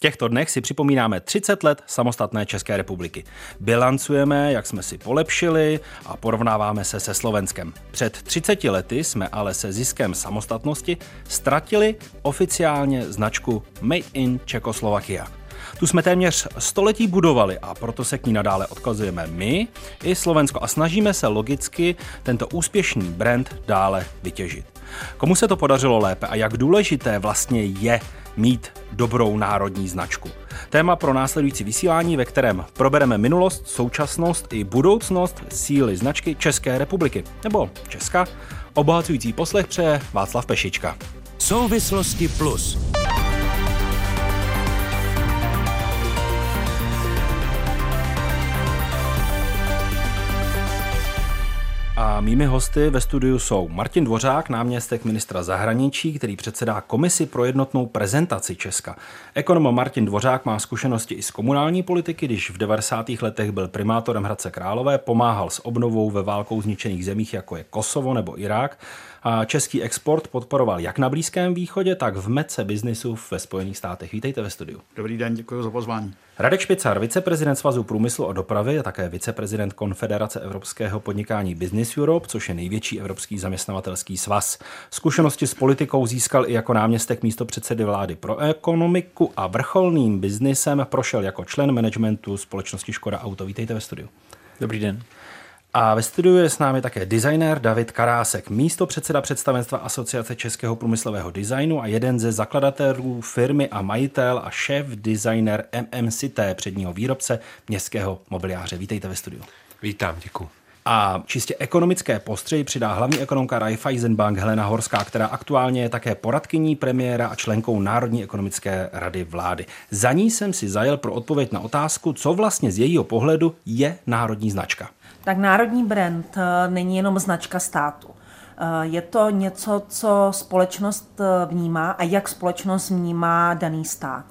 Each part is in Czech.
těchto dnech si připomínáme 30 let samostatné České republiky. Bilancujeme, jak jsme si polepšili a porovnáváme se se Slovenskem. Před 30 lety jsme ale se ziskem samostatnosti ztratili oficiálně značku Made in Czechoslovakia. Tu jsme téměř století budovali a proto se k ní nadále odkazujeme my i Slovensko a snažíme se logicky tento úspěšný brand dále vytěžit. Komu se to podařilo lépe a jak důležité vlastně je mít dobrou národní značku. Téma pro následující vysílání, ve kterém probereme minulost, současnost i budoucnost síly značky České republiky nebo Česka. Obohacující poslech přeje Václav Pešička. Souvislosti plus. A mými hosty ve studiu jsou Martin Dvořák, náměstek ministra zahraničí, který předsedá komisi pro jednotnou prezentaci Česka. Ekonom Martin Dvořák má zkušenosti i z komunální politiky, když v 90. letech byl primátorem Hradce Králové, pomáhal s obnovou ve válkou zničených zemích, jako je Kosovo nebo Irák český export podporoval jak na Blízkém východě, tak v mece biznisu ve Spojených státech. Vítejte ve studiu. Dobrý den, děkuji za pozvání. Radek Špicar, viceprezident Svazu průmyslu a dopravy a také viceprezident Konfederace evropského podnikání Business Europe, což je největší evropský zaměstnavatelský svaz. Zkušenosti s politikou získal i jako náměstek místo předsedy vlády pro ekonomiku a vrcholným biznisem prošel jako člen managementu společnosti Škoda Auto. Vítejte ve studiu. Dobrý den. A ve studiu je s námi také designér David Karásek, místo předseda představenstva Asociace českého průmyslového designu a jeden ze zakladatelů firmy a majitel a šéf designer MMCT, předního výrobce městského mobiliáře. Vítejte ve studiu. Vítám, děkuji. A čistě ekonomické postřeji přidá hlavní ekonomka Raiffeisenbank Helena Horská, která aktuálně je také poradkyní premiéra a členkou Národní ekonomické rady vlády. Za ní jsem si zajel pro odpověď na otázku, co vlastně z jejího pohledu je národní značka tak národní brand eh, není jenom značka státu. Eh, je to něco, co společnost eh, vnímá a jak společnost vnímá daný stát.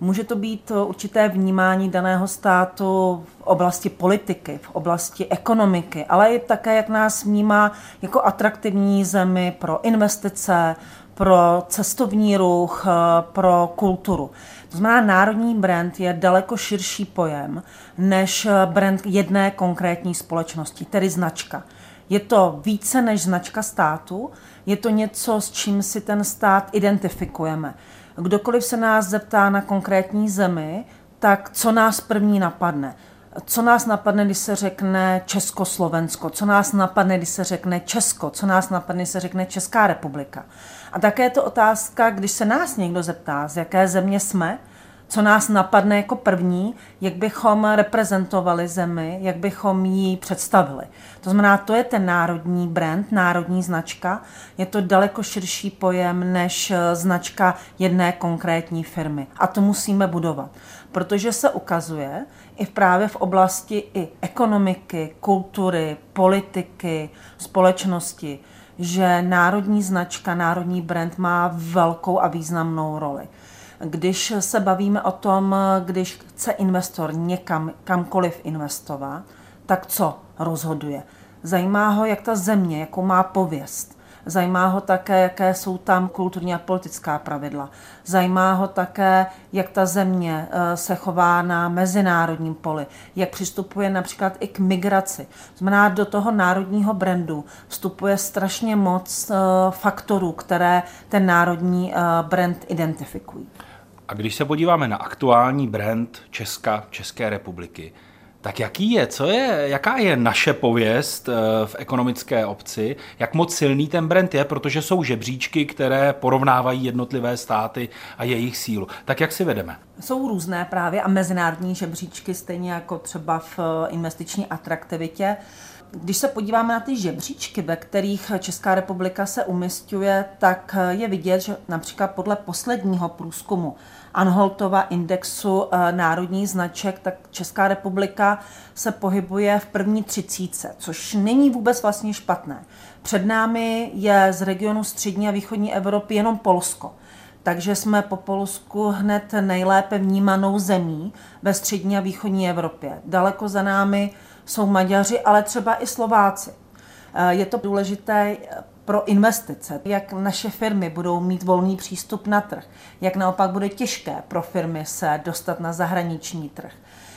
Může to být určité vnímání daného státu v oblasti politiky, v oblasti ekonomiky, ale i také, jak nás vnímá jako atraktivní zemi pro investice, pro cestovní ruch, pro kulturu. To znamená, národní brand je daleko širší pojem než brand jedné konkrétní společnosti, tedy značka. Je to více než značka státu, je to něco, s čím si ten stát identifikujeme. Kdokoliv se nás zeptá na konkrétní zemi, tak co nás první napadne? Co nás napadne, když se řekne Československo? Co nás napadne, když se řekne Česko? Co nás napadne, když se řekne Česká republika? A také je to otázka, když se nás někdo zeptá, z jaké země jsme, co nás napadne jako první, jak bychom reprezentovali zemi, jak bychom ji představili. To znamená, to je ten národní brand, národní značka. Je to daleko širší pojem než značka jedné konkrétní firmy. A to musíme budovat, protože se ukazuje i právě v oblasti i ekonomiky, kultury, politiky, společnosti, že národní značka, národní brand má velkou a významnou roli. Když se bavíme o tom, když chce investor někam, kamkoliv investovat, tak co rozhoduje? Zajímá ho, jak ta země, jakou má pověst. Zajímá ho také, jaké jsou tam kulturní a politická pravidla. Zajímá ho také, jak ta země eh, se chová na mezinárodním poli, jak přistupuje například i k migraci. Znamená, do toho národního brandu vstupuje strašně moc eh, faktorů, které ten národní eh, brand identifikují. A když se podíváme na aktuální brand Česka, České republiky, tak jaký je, co je, jaká je naše pověst eh, v ekonomické obci, jak moc silný ten brand je, protože jsou žebříčky, které porovnávají jednotlivé státy a jejich sílu. Tak jak si vedeme? Jsou různé právě a mezinárodní žebříčky, stejně jako třeba v eh, investiční atraktivitě. Když se podíváme na ty žebříčky, ve kterých Česká republika se umistuje, tak je vidět, že například podle posledního průzkumu Anholtova indexu eh, národních značek, tak Česká republika se pohybuje v první třicíce, což není vůbec vlastně špatné. Před námi je z regionu střední a východní Evropy jenom Polsko. Takže jsme po Polsku hned nejlépe vnímanou zemí ve střední a východní Evropě. Daleko za námi jsou Maďaři, ale třeba i Slováci. Eh, je to důležité pro investice, jak naše firmy budou mít volný přístup na trh, jak naopak bude těžké pro firmy se dostat na zahraniční trh.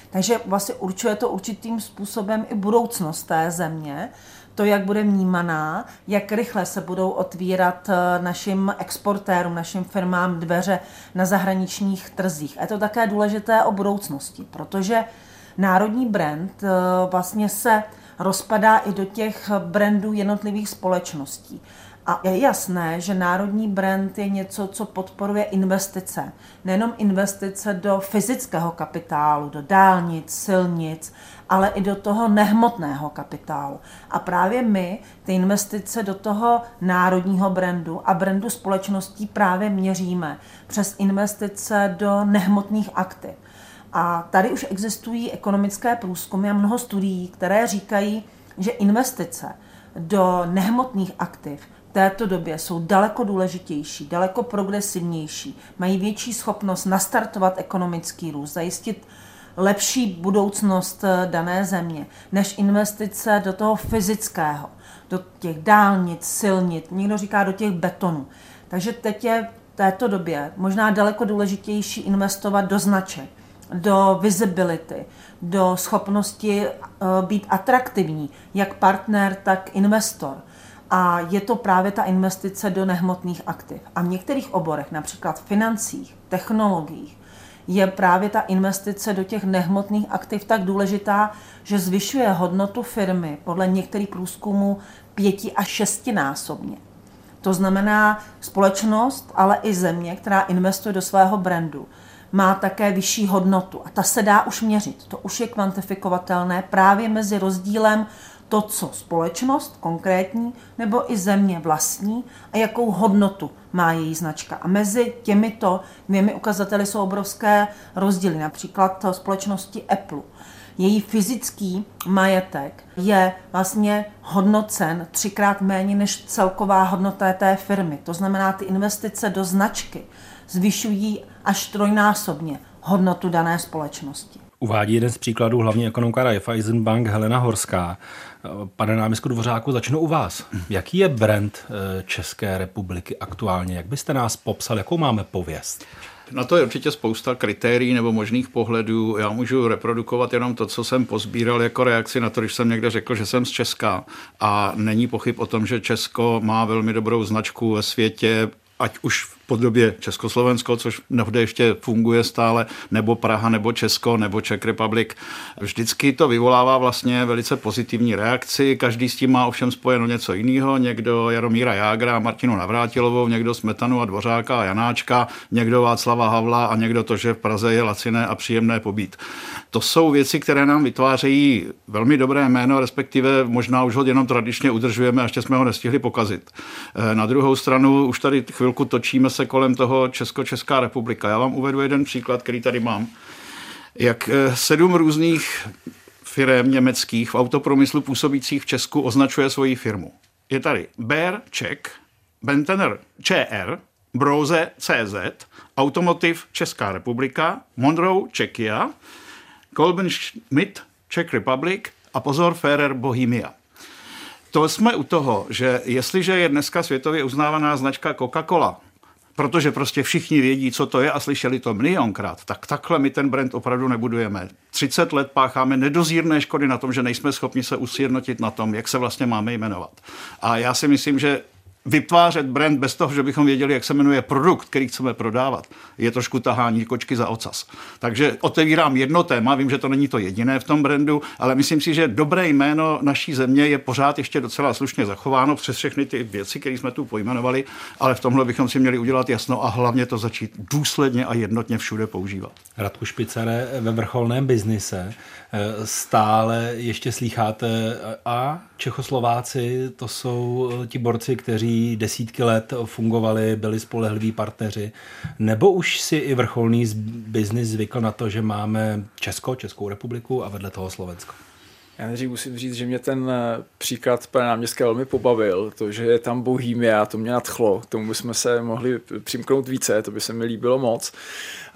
Takže vlastně určuje to určitým způsobem i budoucnost té země, to, jak bude vnímaná, jak rychle se budou otvírat eh, našim exportérům, našim firmám dveře na zahraničních trzích. A je to také důležité o budoucnosti, protože národní brand eh, vlastně se rozpadá i do těch brandů jednotlivých společností. A je jasné, že národní brand je něco, co podporuje investice. Nejenom investice do fyzického kapitálu, do dálnic, silnic, ale i do toho nehmotného kapitálu. A právě my ty investice do toho národního brandu a brandu společností právě měříme přes investice do nehmotných aktiv. A tady už existují ekonomické průzkumy a mnoho studií, které říkají, že investice do nehmotných aktiv v této době jsou daleko důležitější, daleko progresivnější, mají větší schopnost nastartovat ekonomický růst, zajistit lepší budoucnost eh, dané země, než investice do toho fyzického, do těch dálnic, silnic, někdo říká do těch betonů. Takže teď je v této době možná daleko důležitější investovat do značek, do visibility, do schopnosti eh, být atraktivní, jak partner, tak investor. A je to právě ta investice do nehmotných aktiv. A v některých oborech, například v financích, technologiích, je právě ta investice do těch nehmotných aktiv tak důležitá, že zvyšuje hodnotu firmy podle některých průzkumů pěti až šestinásobně. To znamená společnost, ale i země, která investuje do svého brandu, má také vyšší hodnotu. A ta se dá už měřit. To už je kvantifikovatelné právě mezi rozdílem to, co společnost konkrétní nebo i země vlastní a jakou hodnotu má její značka. A mezi těmito dvěmi ukazateli jsou obrovské rozdíly. Například společnosti Apple. Její fyzický majetek je vlastně hodnocen třikrát méně než celková hodnota té firmy. To znamená, ty investice do značky zvyšují až trojnásobně hodnotu dané společnosti. Uvádí jeden z příkladů hlavní ekonomka Raiffeisen Bank Helena Horská. Pane náměstku Dvořáku, začnu u vás. Jaký je brand eh, České republiky aktuálně? Jak byste nás popsal? Jakou máme pověst? Na to je určitě spousta kritérií nebo možných pohledů. Já můžu reprodukovat jenom to, co jsem pozbíral jako reakci na to, když jsem někde řekl, že jsem z Česka. A není pochyb o tom, že Česko má velmi dobrou značku ve světě, ať už v podobě Československo, což mnohde ještě funguje stále, nebo Praha, nebo Česko, nebo Czech Republic. Vždycky to vyvolává vlastně velice pozitivní reakci, každý s tím má ovšem spojeno něco jiného, někdo Jaromíra Jágra, Martinu Navrátilovou, někdo Smetanu a Dvořáka a Janáčka, někdo Václava Havla a někdo to, že v Praze je laciné a příjemné pobít. To jsou věci, které nám vytvářejí velmi dobré jméno, respektive možná už ho jenom tradičně udržujeme a ještě jsme ho nestihli pokazit. Na druhou stranu už tady chvilku točíme se kolem toho Česko-Česká republika. Já vám uvedu jeden příklad, který tady mám. Jak eh, sedm různých firm německých v autopromyslu působících v Česku označuje svoji firmu. Je tady Bear Czech, Bentener ČR, Brose CZ, Automotiv Česká republika, Monroe Czechia, Kolben Schmidt Czech Republic a pozor Ferrer Bohemia. To jsme u toho, že jestliže je dneska světově uznávaná značka Coca-Cola, protože prostě všichni vědí, co to je a slyšeli to milionkrát, tak takhle my ten brand opravdu nebudujeme. 30 let pácháme nedozírné škody na tom, že nejsme schopni se usjednotit na tom, jak se vlastně máme jmenovat. A já si myslím, že vytvářet brand bez toho, že bychom věděli, jak se jmenuje produkt, který chceme prodávat, je trošku tahání kočky za ocas. Takže otevírám jedno téma, vím, že to není to jediné v tom brandu, ale myslím si, že dobré jméno naší země je pořád ještě docela slušně zachováno přes všechny ty věci, které jsme tu pojmenovali, ale v tomhle bychom si měli udělat jasno a hlavně to začít důsledně a jednotně všude používat. Radku Špicare ve vrcholném biznise stále ještě slýcháte a Čechoslováci to jsou eh, ti borci, kteří desítky let fungovali, byli spolehliví partneři, nebo už si i vrcholný biznis zvykl na to, že máme Česko, Českou republiku a vedle toho Slovensko? Já nejdřív musím říct, že mě ten eh, příklad pana náměstka velmi pobavil. To, že je tam Bohemia, to mě nadchlo. Tomu bychom se mohli přimknout více, to by se mi líbilo moc.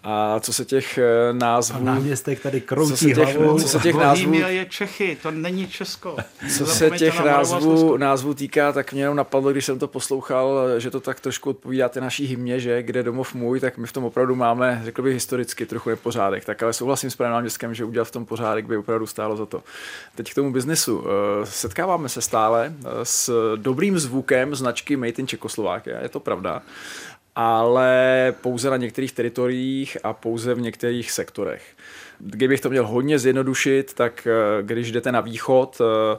A co se těch eh, názvů... A náměstek tady kroutí co se těch, hlavou. co se těch názvů, Bohemia je Čechy, to není Česko. co se těch názvů, názvů týká, tak mě jenom napadlo, když jsem to poslouchal, že to tak trošku odpovídá té naší hymně, že kde domov můj, tak my v tom opravdu máme, řekl bych historicky, trochu nepořádek. Tak ale souhlasím s panem náměstkem, že udělat v tom pořádek by opravdu stálo za to. Teď k tomu biznesu. Eh, Setkáváme se stále eh, s dobrým zvukem značky Made in Czechoslovakia, je to pravda ale pouze na některých teritoriích a pouze v některých sektorech. Kdybych to měl hodně zjednodušit, tak eh, když jdete na východ eh,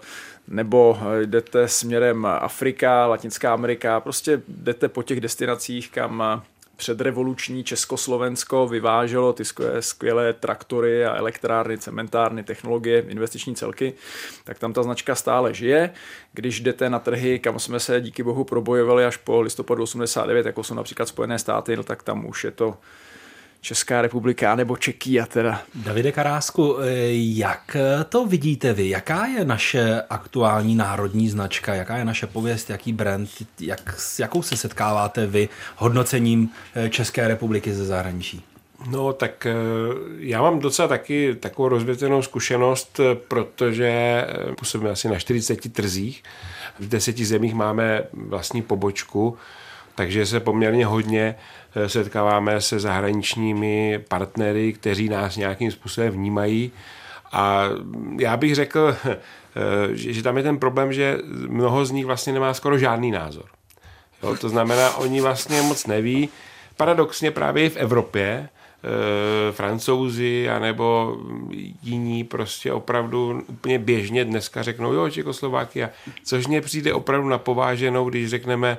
nebo jdete směrem Afrika, Latinská Amerika, prostě jdete po těch destinacích, kam eh, předrevoluční Československo vyváželo ty skvělé, traktory a elektrárny, cementárny, technologie, investiční celky, tak tam ta značka stále žije. Když jdete na trhy, kam jsme se díky bohu probojovali až po listopadu 89, jako jsou například Spojené státy, no tak tam už je to Česká republika nebo Čekia teda. Davide Karásku, eh, jak to vidíte vy? Jaká je naše aktuální národní značka? Jaká je naše pověst? Jaký brand? Jak, s jakou se setkáváte vy hodnocením eh, České republiky ze zahraničí? No, tak eh, já mám docela taky takovou rozvětvenou zkušenost, protože působíme asi na 40 trzích. V deseti zemích máme vlastní pobočku, takže se poměrně hodně eh, setkáváme se zahraničními partnery, kteří nás nějakým způsobem vnímají. A já bych řekl, eh, že tam je ten problém, že mnoho z nich vlastně nemá skoro žádný názor. Jo, to znamená, oni vlastně moc neví. Paradoxně právě i v Evropě e, francouzi anebo jiní prostě opravdu úplně běžně dneska řeknou, jo, Čekoslovákia, což mně přijde opravdu napováženou, když řekneme,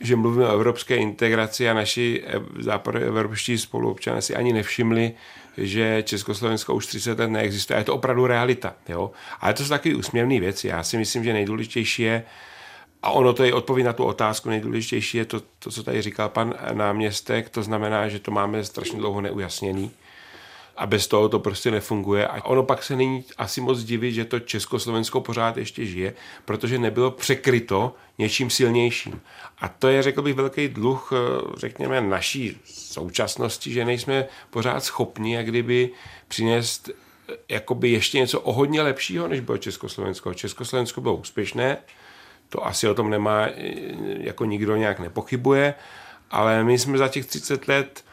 že mluvíme o evropské integraci a naši ev- západoevropští spoluobčané si ani nevšimli, že Československo už 30 let neexistuje. Je to opravdu realita. Jo? Ale to jsou takové úsměvné věci. Já si myslím, že nejdůležitější je, a ono to je odpověď na tu otázku, nejdůležitější je to, to, co tady říkal pan náměstek, to znamená, že to máme strašně dlouho neujasněný a bez toho to prostě nefunguje. A ono pak se není asi moc divit, že to Československo pořád ještě žije, protože nebylo překryto něčím silnějším. A to je, řekl bych, velký dluh, eh, řekněme, naší současnosti, že nejsme pořád schopni, jak kdyby přinést eh, jakoby ještě něco o hodně lepšího, než bylo Československo. Československo bylo úspěšné, to asi o tom nemá, eh, jako nikdo nějak nepochybuje, ale my jsme za těch 30 let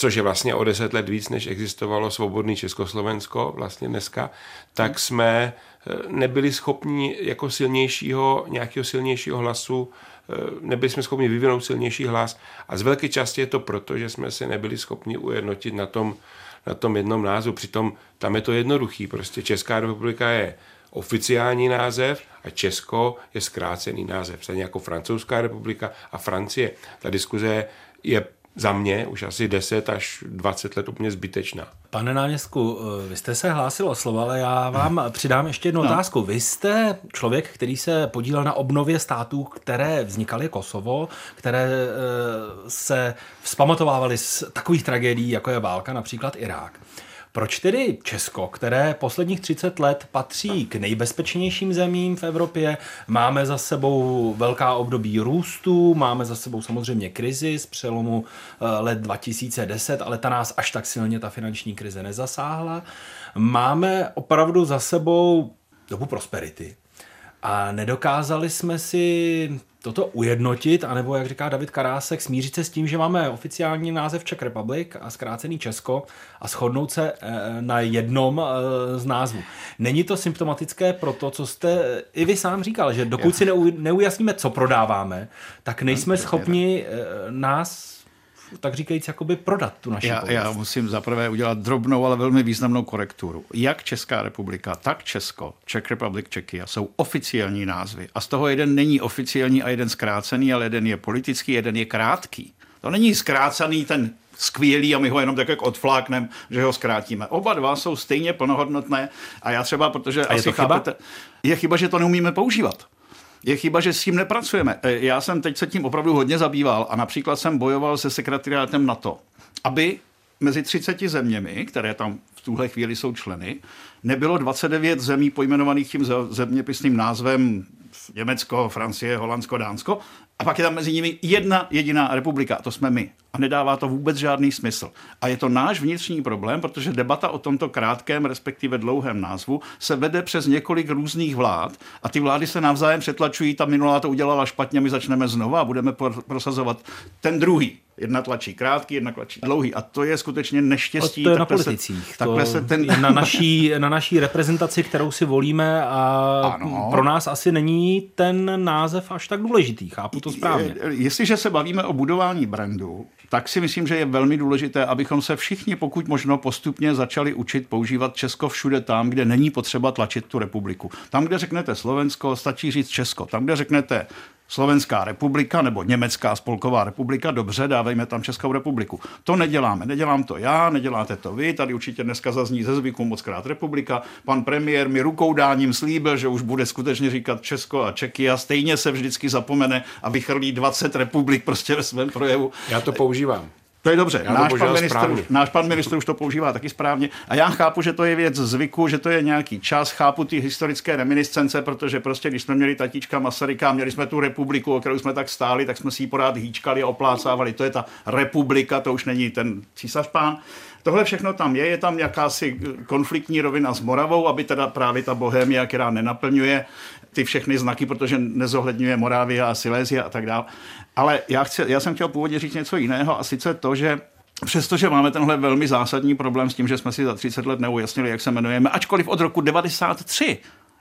což je vlastně o deset let víc, než existovalo svobodný Československo vlastně dneska, tak jsme eh, nebyli schopni jako silnějšího, nějakého silnějšího hlasu, eh, nebyli jsme schopni vyvinout silnější hlas a z velké části je to proto, že jsme se nebyli schopni ujednotit na tom, na tom jednom názvu. Přitom tam je to jednoduchý, prostě Česká republika je oficiální název a Česko je zkrácený název, stejně jako Francouzská republika a Francie. Ta diskuze je za mě už asi 10 až 20 let úplně zbytečná. Pane náměstku, eh, vy jste se hlásil o slovo, ale já vám přidám ještě jednu No. otázku. Vy jste člověk, který se podílel na obnově států, které vznikaly Kosovo, které eh, se vzpamatovávaly z takových tragédií, jako je válka, například Irák. Proč tedy Česko, které posledních 30 let patří k nejbezpečnějším zemím v Evropě, máme za sebou velká období růstu, máme za sebou samozřejmě krizi z přelomu eh, let 2010, ale ta nás až tak silně ta finanční krize nezasáhla. Máme opravdu za sebou dobu prosperity a nedokázali jsme si toto ujednotit, anebo, jak říká David Karásek, smířit se s tím, že máme oficiální název Czech Republic a zkrácený Česko a shodnout se eh, na jednom eh, z názvů. Není to symptomatické pro to, co jste i vy sám říkal, že dokud si neu, neujasníme, co prodáváme, tak nejsme schopni eh, nás tak říkajíc, jakoby prodat tu naši Já, pověst. já musím zaprvé udělat drobnou, ale velmi významnou korekturu. Jak Česká republika, tak Česko, Czech Republic, Czechia jsou oficiální názvy. A z toho jeden není oficiální a jeden zkrácený, ale jeden je politický, jeden je krátký. To není zkrácený ten skvělý a my ho jenom tak jak odfláknem, že ho zkrátíme. Oba dva jsou stejně plnohodnotné a já třeba, protože je asi to chyba? chápete, je chyba, že to neumíme používat. Je chyba, že s tím nepracujeme. E, Já jsem teď se tím opravdu hodně zabýval a například jsem bojoval se sekretariátem NATO, aby mezi 30 zeměmi, které tam v tuhle chvíli jsou členy, nebylo 29 zemí pojmenovaných tím ze- zeměpisným názvem Německo, Francie, Holandsko, Dánsko, A pak je tam mezi nimi jedna jediná republika, a to jsme my. A nedává to vůbec žádný smysl. A je to náš vnitřní problém, protože debata o tomto krátkém, respektive dlouhém názvu se vede přes několik různých vlád a ty vlády se navzájem přetlačují, ta minulá to udělala špatně, my začneme znova a budeme prosazovat ten druhý. Jedna tlačí krátký, jedna tlačí dlouhý. A to je skutečně neštěstí. To je na politicích. Se, takhle to se ten... na, naší, na naší reprezentaci, kterou si volíme a ano. pro nás asi není ten název až tak důležitý. Chápu to správně. Jestliže se bavíme o budování brandu, tak si myslím, že je velmi důležité, abychom se všichni, pokud možno, postupně začali učit používat Česko všude tam, kde není potřeba tlačit tu republiku. Tam, kde řeknete Slovensko, stačí říct Česko. Tam, kde řeknete Slovenská republika nebo Německá spolková republika, dobře, dávejme tam Českou republiku. To neděláme. Nedělám to já, neděláte to vy, tady určitě dneska zazní ze zvyku moc krát republika. Pan premiér mi rukou dáním slíbil, že už bude skutečně říkat Česko a Čeky a stejně se vždycky zapomene a vychrlí 20 republik prostě ve svém projevu. Já to používám. To je dobře. náš pan, ministr, náš pan ministr už to používá taky správně. A já chápu, že to je věc zvyku, že to je nějaký čas. Chápu ty historické reminiscence, protože prostě, když jsme měli tatíčka Masaryka, měli jsme tu republiku, o kterou jsme tak stáli, tak jsme si ji porád hýčkali a oplácávali. To je ta republika, to už není ten císař pán. Tohle všechno tam je, je tam jakási konfliktní rovina s Moravou, aby teda právě ta bohémia, která nenaplňuje ty všechny znaky, protože nezohledňuje Morávia a Silézia a tak dále. Ale já, chci, já jsem chtěl původně říct něco jiného a sice to, že Přestože máme tenhle velmi zásadní problém s tím, že jsme si za 30 let neujasnili, jak se jmenujeme, ačkoliv od roku 93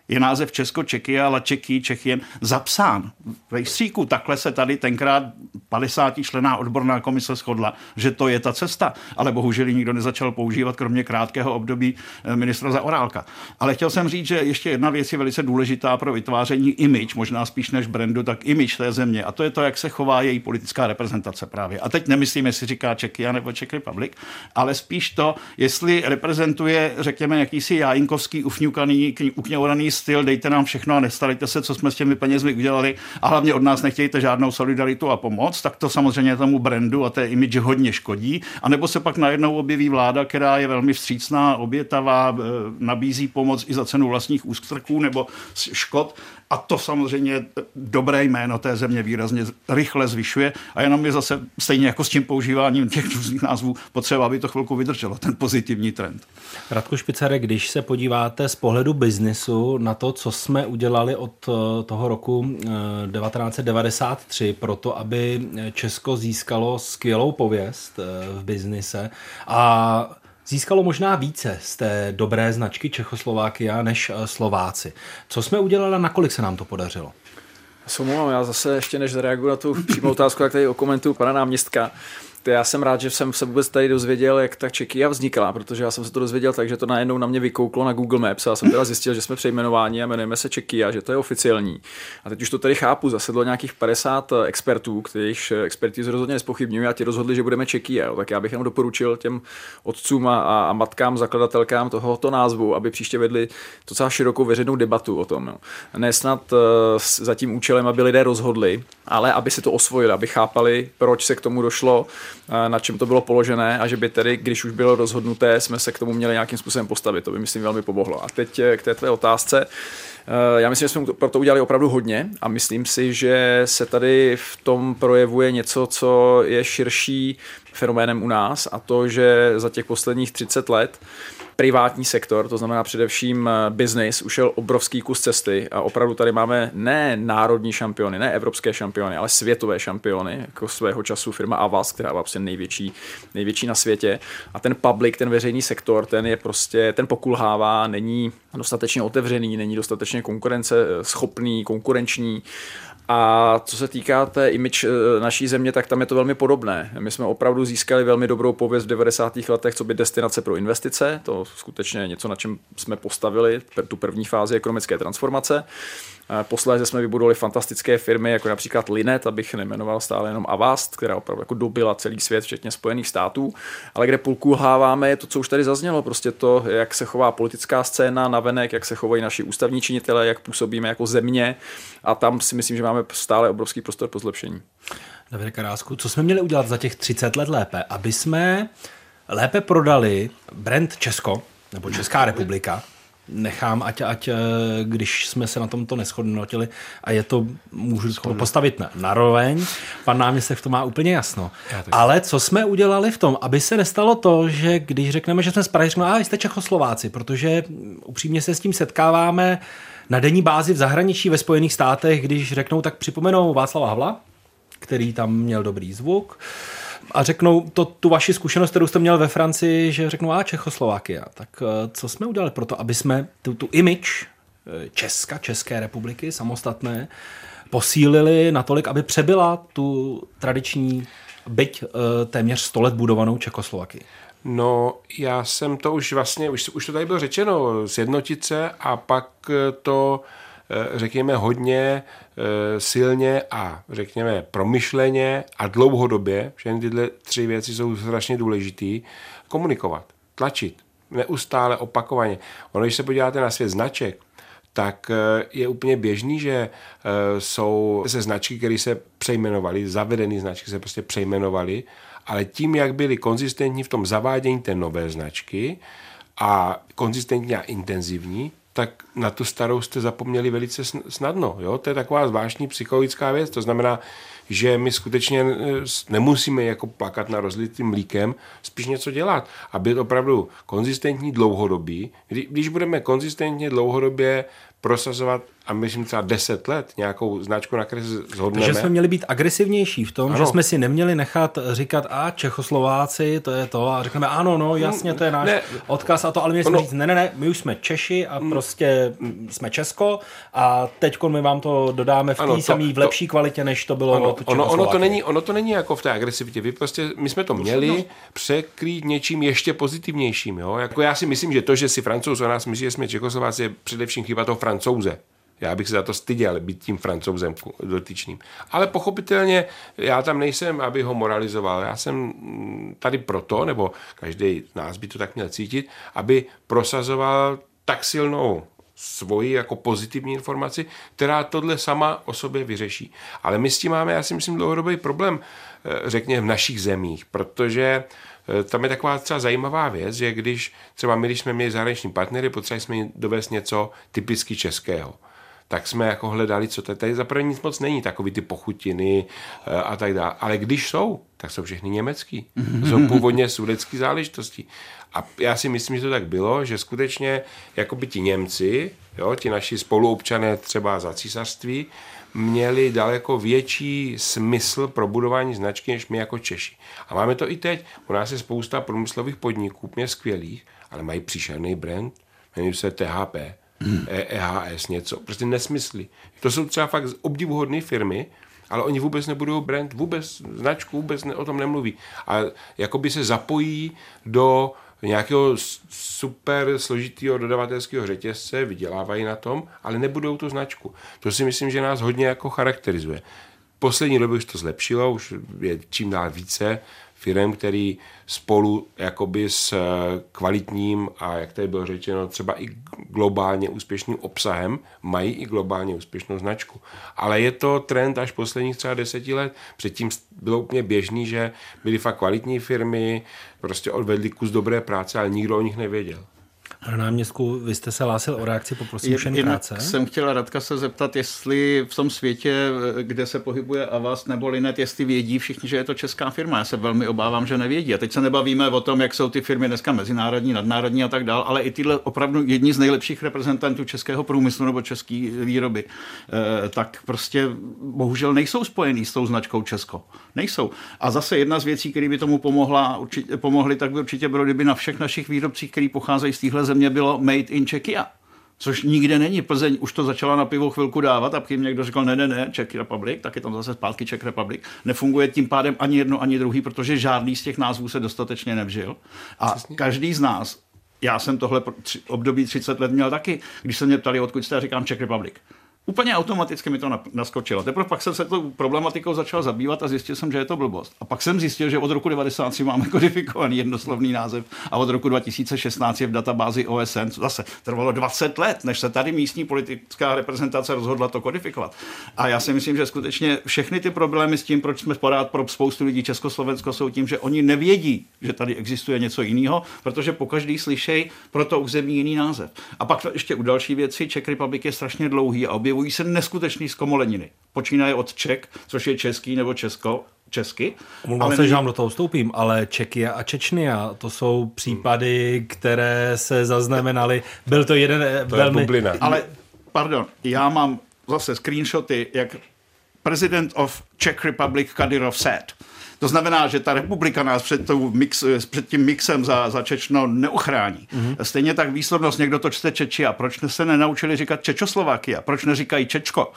je název Česko Čeky a Čeky Čechien zapsán v rejstříku. Takhle se tady tenkrát 50 člená odborná komise shodla, že to je ta cesta, ale bohužel ji nikdo nezačal používat, kromě krátkého období eh, ministra za Orálka. Ale chtěl jsem říct, že ještě jedna věc je velice důležitá pro vytváření image, možná spíš než brandu, tak image té země. A to je to, jak se chová její politická reprezentace právě. A teď nemyslím, jestli říká Čeky nebo Czech Republic, ale spíš to, jestli reprezentuje, řekněme, jakýsi jájinkovský, ufňukaný, ukňouraný styl, dejte nám všechno a nestarejte se, co jsme s těmi penězmi udělali a hlavně od nás nechtějte žádnou solidaritu a pomoc, tak to samozřejmě tomu brandu a té image hodně škodí. A nebo se pak najednou objeví vláda, která je velmi vstřícná, obětavá, e, nabízí pomoc i za cenu vlastních ústrků nebo škod a to samozřejmě dobré jméno té země výrazně rychle zvyšuje a jenom je zase stejně jako s tím používáním těch různých názvů potřeba, aby to chvilku vydrželo, ten pozitivní trend. Radko Špicare, když se podíváte z pohledu biznisu na to, co jsme udělali od eh, toho roku 1993 pro to, aby Česko získalo skvělou pověst eh, v biznise a získalo možná více z té dobré značky Čechoslovákia než eh, Slováci. Co jsme udělali a nakolik se nám to podařilo? Soumluvám, já zase ještě než zareaguju na tu přímou otázku, jak tady okomentuju pana náměstka, já jsem rád, že jsem se vůbec tady dozvěděl, jak ta Čekia vznikla, protože já jsem se to dozvěděl tak, že to najednou na mě vykouklo na Google Maps a já jsem teda zjistil, že jsme přejmenováni a jmenujeme se Čekia, že to je oficiální. A teď už to tady chápu, zasedlo nějakých 50 expertů, kteří expertizu rozhodně nespochybňují a ti rozhodli, že budeme Čekia. Tak já bych jenom doporučil těm otcům a, a, matkám, zakladatelkám tohoto názvu, aby příště vedli docela širokou veřejnou debatu o tom. No. Ne snad uh, za tím účelem, aby lidé rozhodli, ale aby si to osvojili, aby chápali, proč se k tomu došlo, na čem to bylo položené a že by tedy, když už bylo rozhodnuté, jsme se k tomu měli nějakým způsobem postavit. To by, myslím, velmi pomohlo. A teď eh, k té tvé otázce. Eh, já myslím, že jsme pro to udělali opravdu hodně a myslím si, že se tady v tom projevuje něco, co je širší fenoménem u nás a to, že za těch posledních 30 let privátní sektor, to znamená především eh, business, ušel obrovský kus cesty a opravdu tady máme ne národní šampiony, ne evropské šampiony, ale světové šampiony, jako svého času firma Avas, která byla prostě největší, největší na světě. A ten public, ten veřejný sektor, ten je prostě, ten pokulhává, není dostatečně otevřený, není dostatečně konkurence eh, schopný, konkurenční a co se týká té image eh, naší země, tak tam je to velmi podobné. My jsme opravdu získali velmi dobrou pověst v 90. letech, co by destinace pro investice. To skutečně něco, na čem jsme postavili tu první fázi ekonomické transformace. Posléze jsme vybudovali fantastické firmy, jako například Linet, abych nemenoval stále jenom Avast, která opravdu jako dobila celý svět, včetně Spojených států, ale kde půlku háváme je to, co už tady zaznělo, prostě to, jak se chová politická scéna navenek, jak se chovají naši ústavní činitelé, jak působíme jako země. A tam si myslím, že máme stále obrovský prostor po zlepšení. Davide Karásku, co jsme měli udělat za těch 30 let lépe, aby jsme lépe prodali brand Česko, nebo Česká republika, nechám, ať, ať eh, když jsme se na tomto neschodnotili a je to, můžu to postavit na, na roveň, pan náměstek v tom má úplně jasno. Ale co jsme udělali v tom, aby se nestalo to, že když řekneme, že jsme z Prahy, řekneme, a jste Čechoslováci, protože upřímně se s tím setkáváme na denní bázi v zahraničí ve Spojených státech, když řeknou, tak připomenou Václava Havla, který tam měl dobrý zvuk, a řeknou to, tu vaši zkušenost, kterou jste měl ve Francii, že řeknou, a Čechoslovákia. Tak eh, co jsme udělali pro to, aby jsme tu, tu image eh, Česka, České republiky, samostatné, posílili natolik, aby přebyla tu tradiční, byť eh, téměř 100 let budovanou Čekoslovakii? No, já jsem to už vlastně, už, už to tady bylo řečeno, sjednotit se a pak to řekněme, hodně silně a řekněme promyšleně a dlouhodobě, všechny tyhle tři věci jsou strašně důležitý, komunikovat, tlačit, neustále opakovaně. Ono, když se podíváte na svět značek, tak je úplně běžný, že jsou se značky, které se přejmenovaly, zavedené značky se prostě přejmenovaly, ale tím, jak byly konzistentní v tom zavádění té nové značky a konzistentní a intenzivní, tak na tu starou jste zapomněli velice snadno. Jo? To je taková zvláštní psychologická věc. To znamená, že my skutečně eh, nemusíme jako plakat na rozlitým mlíkem, spíš něco dělat a být opravdu konzistentní dlouhodobí. Když budeme konzistentně dlouhodobě prosazovat a myslím třeba 10 let nějakou značku, na které se zhodneme. Takže jsme měli být agresivnější v tom, ano. že jsme si neměli nechat říkat, a Čechoslováci, to je to, a řekneme, ano, no, jasně, to je náš ne. odkaz a to, ale měli jsme ono... říct, ne, ne, ne, my už jsme Češi a mm. prostě jsme Česko a teď my vám to dodáme v té samé, v lepší to... kvalitě, než to bylo ano, ono, ono, to není, ono to není jako v té agresivitě, vy prostě, my jsme to měli překrýt něčím ještě pozitivnějším, jo? Jako já si myslím, že to, že si francouz o nás myslí, že jsme Čechoslováci, je především chyba toho francouze. Já bych se za to styděl být tím francouzem dotyčným. Ale pochopitelně já tam nejsem, aby ho moralizoval. Já jsem tady proto, nebo každý z nás by to tak měl cítit, aby prosazoval tak silnou svoji jako pozitivní informaci, která tohle sama o sobě vyřeší. Ale my s tím máme, já si myslím, dlouhodobý problém, eh, řekněme, v našich zemích, protože tam je taková třeba zajímavá věc, že když třeba my, když jsme měli zahraniční partnery, potřebovali jsme dovést něco typicky českého tak jsme jako hledali, co je. Tady zaprvé nic moc není, takový ty pochutiny eh, a tak dále. Ale když jsou, tak jsou všechny německý. Jsou původně sudecký záležitosti. A já si myslím, že to tak bylo, že skutečně jako by ti Němci, jo, ti naši spoluobčané třeba za císařství, měli daleko větší smysl pro budování značky, než my jako Češi. A máme to i teď. U nás je spousta průmyslových podniků, mě skvělých, ale mají příšerný brand, jmenují se THP hmm. EHS, něco. Prostě nesmysly. To jsou třeba fakt obdivuhodné firmy, ale oni vůbec nebudou brand, vůbec značku, vůbec ne, o tom nemluví. A jakoby se zapojí do nějakého super složitého dodavatelského řetězce, vydělávají na tom, ale nebudou tu značku. To si myslím, že nás hodně jako charakterizuje. Poslední době už to zlepšilo, už je čím dál více firm, který spolu jakoby s eh, kvalitním a jak tady bylo řečeno, třeba i globálně úspěšným obsahem mají i globálně úspěšnou značku. Ale je to trend až posledních třeba deseti let. Předtím bylo úplně běžný, že byly fakt kvalitní firmy, prostě odvedli kus dobré práce, ale nikdo o nich nevěděl. Pane náměstku, vy jste se hlásil o reakci, poprosím jen krátce. jsem chtěla Radka se zeptat, jestli v tom světě, kde se pohybuje Avast nebo Linet, jestli vědí všichni, že je to česká firma. Já se velmi obávám, že nevědí. A teď se nebavíme o tom, jak jsou ty firmy dneska mezinárodní, nadnárodní a tak dále, ale i tyhle opravdu jedni z nejlepších reprezentantů českého průmyslu nebo české výroby, eh, tak prostě bohužel nejsou spojený s tou značkou Česko. Nejsou. A zase jedna z věcí, které by tomu pomohla, určitě, pomohly, tak by určitě bylo, kdyby na všech našich výrobcích, který pocházejí z téhle země bylo made in Czechia. Což nikde není. Plzeň už to začala na pivo chvilku dávat a když někdo řekl, ne, ne, ne, Czech Republic, tak je tam zase zpátky Czech Republic. Nefunguje tím pádem ani jedno, ani druhý, protože žádný z těch názvů se dostatečně nevžil. A Přesně. každý z nás, já jsem tohle období 30 let měl taky, když se mě ptali, odkud jste, říkám Czech Republic Úplně automaticky mi to naskočilo. Teprve pak jsem se tou problematikou začal zabývat a zjistil jsem, že je to blbost. A pak jsem zjistil, že od roku 1993 máme kodifikovaný jednoslovný název a od roku 2016 je v databázi OSN. Zase trvalo 20 let, než se tady místní politická reprezentace rozhodla to kodifikovat. A já si myslím, že skutečně všechny ty problémy s tím, proč jsme porád pro spoustu lidí Československo, jsou tím, že oni nevědí, že tady existuje něco jiného, protože po každý slyšej pro to území jiný název. A pak ještě u další věci, Czech Republic je strašně dlouhý a objevují se neskutečný zkomoleniny. Počínaje od Ček, což je český nebo Česko, česky. Omlouvám se, že vám do toho vstoupím, ale Čekia a Čečnia, to jsou případy, které se zaznamenaly. Byl to jeden eh, To velmi... je bublina. Ale, pardon, já mám zase screenshoty, jak President of Czech Republic Kadyrov said. To znamená, že ta republika nás před, tou mix, před tím mixem za, za Čečno neuchrání. Mm-hmm. Stejně tak výslovnost, někdo to čte Čeči a proč se nenaučili říkat Čečoslovakia, proč neříkají Čečko.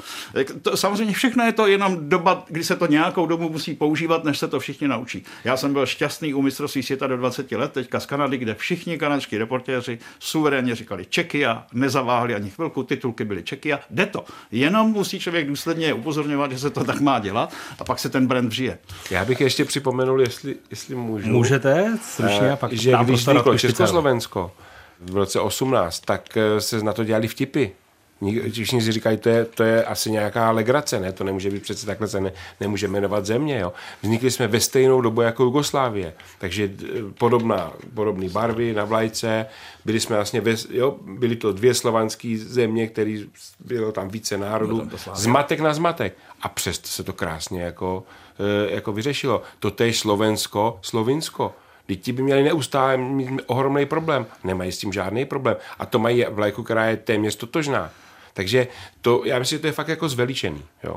To, samozřejmě všechno je to jenom doba, kdy se to nějakou dobu musí používat, než se to všichni naučí. Já jsem byl šťastný u mistrovství světa do 20 let, teďka z Kanady, kde všichni kanadští reportéři suverénně říkali Čekia, nezaváhli ani chvilku, titulky byly Čekia, jde to. Jenom musí člověk důsledně upozorňovat, že se to tak má dělat a pak se ten brand vžije. Já bych ještě připomenul, jestli, jestli můžu. Můžete stručně a Eh, pak že když vzniklo. Československo v roce 18, tak eh, se na to dělali vtipy. Všichni si říkají, to je, to je asi nějaká legrace, ne? To nemůže být přece takhle, se ne, nemůže jmenovat země, jo? Vznikli jsme ve stejnou dobu jako Jugoslávie, takže podobná, podobné barvy na vlajce, byli jsme vlastně, ve, jo, byly to dvě slovanské země, které bylo tam více národů, zmatek na zmatek. A přesto se to krásně jako, jako vyřešilo. Totež Slovensko, Slovinsko. Děti by měli neustále mít ohromný problém. Nemají s tím žádný problém. A to mají vlajku, která je téměř totožná. Takže to, já myslím, že to je fakt jako zveličený. Jo.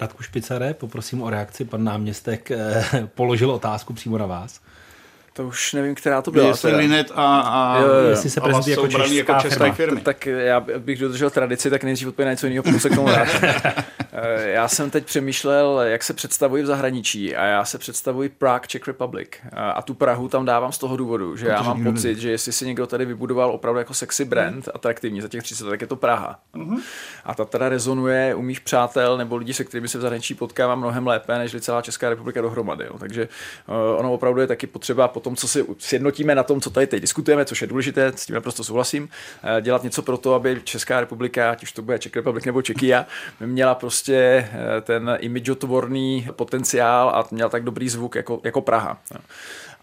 Radku Špicare, poprosím o reakci. Pan náměstek eh, položil otázku přímo na vás. To už nevím, která to byla. Jestli. Linet a, a, Jo, jo, jo. Jestli se prezentuje jako česká české firma. firmy. Tak já bych dodržel tradici, tak nejdřív odpověď na něco jiného, potom se k tomu vrátím. Eh, já jsem teď přemýšlel, jak se představuji v zahraničí a já se představuji Prague, Czech Republic. A, a tu Prahu tam dávám z toho důvodu, že já mám pocit, že jestli si někdo tady vybudoval opravdu jako sexy brand, atraktivní za těch 30 let, tak je to Praha. A ta teda rezonuje u mých přátel nebo lidí, se kterými se v zahraničí potkávám mnohem lépe, než celá Česká republika dohromady. Jo. Takže uh, ono opravdu je taky potřeba po tom, co si sjednotíme na tom, co tady teď diskutujeme, což je důležité, s tím naprosto souhlasím, uh, dělat něco pro to, aby Česká republika, ať už to bude Czech Republic nebo Čekia, měla prostě eh, ten imidžotvorný potenciál a měla tak dobrý zvuk jako, jako Praha.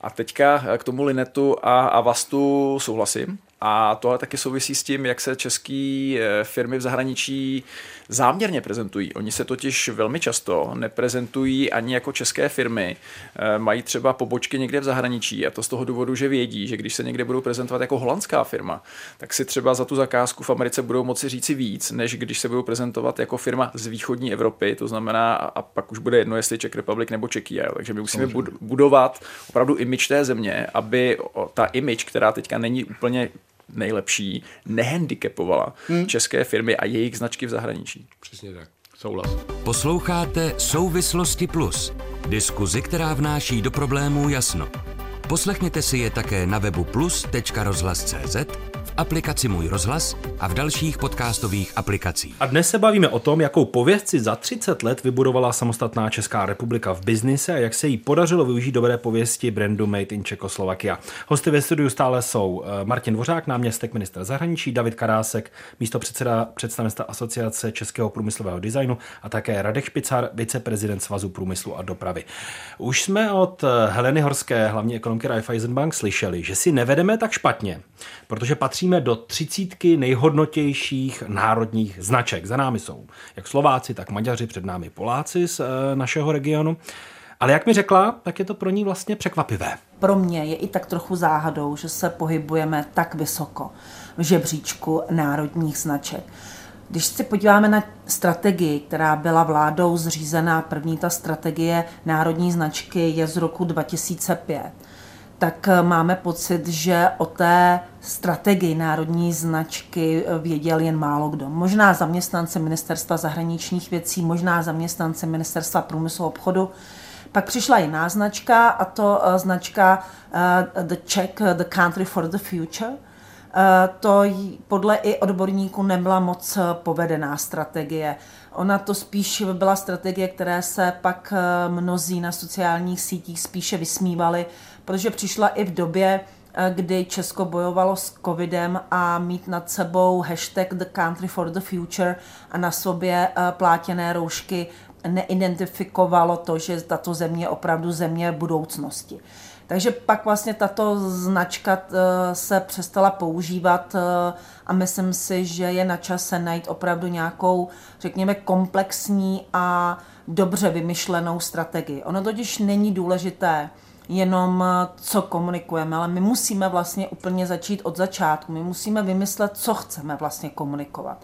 A teďka k tomu Linetu a Avastu souhlasím. A tohle taky souvisí s tím, jak se české firmy v zahraničí záměrně prezentují. Oni se totiž velmi často neprezentují ani jako české firmy. Eh, Mají třeba pobočky někde v zahraničí a to z toho důvodu, že vědí, že když se někde budou prezentovat jako holandská firma, tak si třeba za tu zakázku v Americe budou moci říci víc, než když se budou prezentovat jako firma z východní Evropy, to znamená, a pak už bude jedno, jestli Czech Republic nebo Čekia. Takže my musíme bud- budovat opravdu image té země, aby ta image, která teďka není úplně nejlepší, nehandicapovala hmm. české firmy a jejich značky v zahraničí. Přesně tak. Souhlas. Posloucháte Souvislosti Plus. Diskuzi, která vnáší do problémů jasno. Poslechněte si je také na webu plus.rozhlas.cz, aplikaci Můj rozhlas a v dalších podcastových aplikacích. A dnes se bavíme o tom, jakou pověst si za 30 let vybudovala samostatná Česká republika v biznise a jak se jí podařilo využít dobré pověsti brandu Made in Czechoslovakia. Hosty ve studiu stále jsou eh, Martin Dvořák, náměstek ministra zahraničí, David Karásek, místo předseda představenstva Asociace českého průmyslového designu a také Radek Špicar, viceprezident Svazu průmyslu a dopravy. Už jsme od eh, Heleny Horské, hlavní ekonomky Raiffeisenbank, slyšeli, že si nevedeme tak špatně, protože patříme do třicítky nejhodnotějších národních značek. Za námi jsou jak Slováci, tak Maďaři, před námi Poláci z eh, našeho regionu. Ale jak mi řekla, tak je to pro ní vlastně překvapivé. Pro mě je i tak trochu záhadou, že se pohybujeme tak vysoko v žebříčku národních značek. Když se podíváme na strategii, která byla vládou zřízená, první ta strategie národní značky je z roku 2005, tak eh, máme pocit, že o té strategii národní značky eh, věděl jen málo kdo. Možná zaměstnance Ministerstva zahraničních věcí, možná zaměstnance Ministerstva průmyslu a obchodu. Pak přišla jiná značka a to eh, značka The Czech, The Country for the Future, to podle i odborníků nebyla moc povedená strategie. Ona to spíš byla strategie, které se pak mnozí na sociálních sítích spíše vysmívali, protože přišla i v době, kdy Česko bojovalo s covidem a mít nad sebou hashtag The Country for the Future a na sobě plátěné roušky neidentifikovalo to, že tato země je opravdu země budoucnosti. Takže pak vlastně tato značka eh, se přestala používat eh, a myslím si, že je na čase najít opravdu nějakou, řekněme, komplexní a dobře vymyšlenou strategii. Ono totiž není důležité jenom, eh, co komunikujeme, ale my musíme vlastně úplně začít od začátku. My musíme vymyslet, co chceme vlastně komunikovat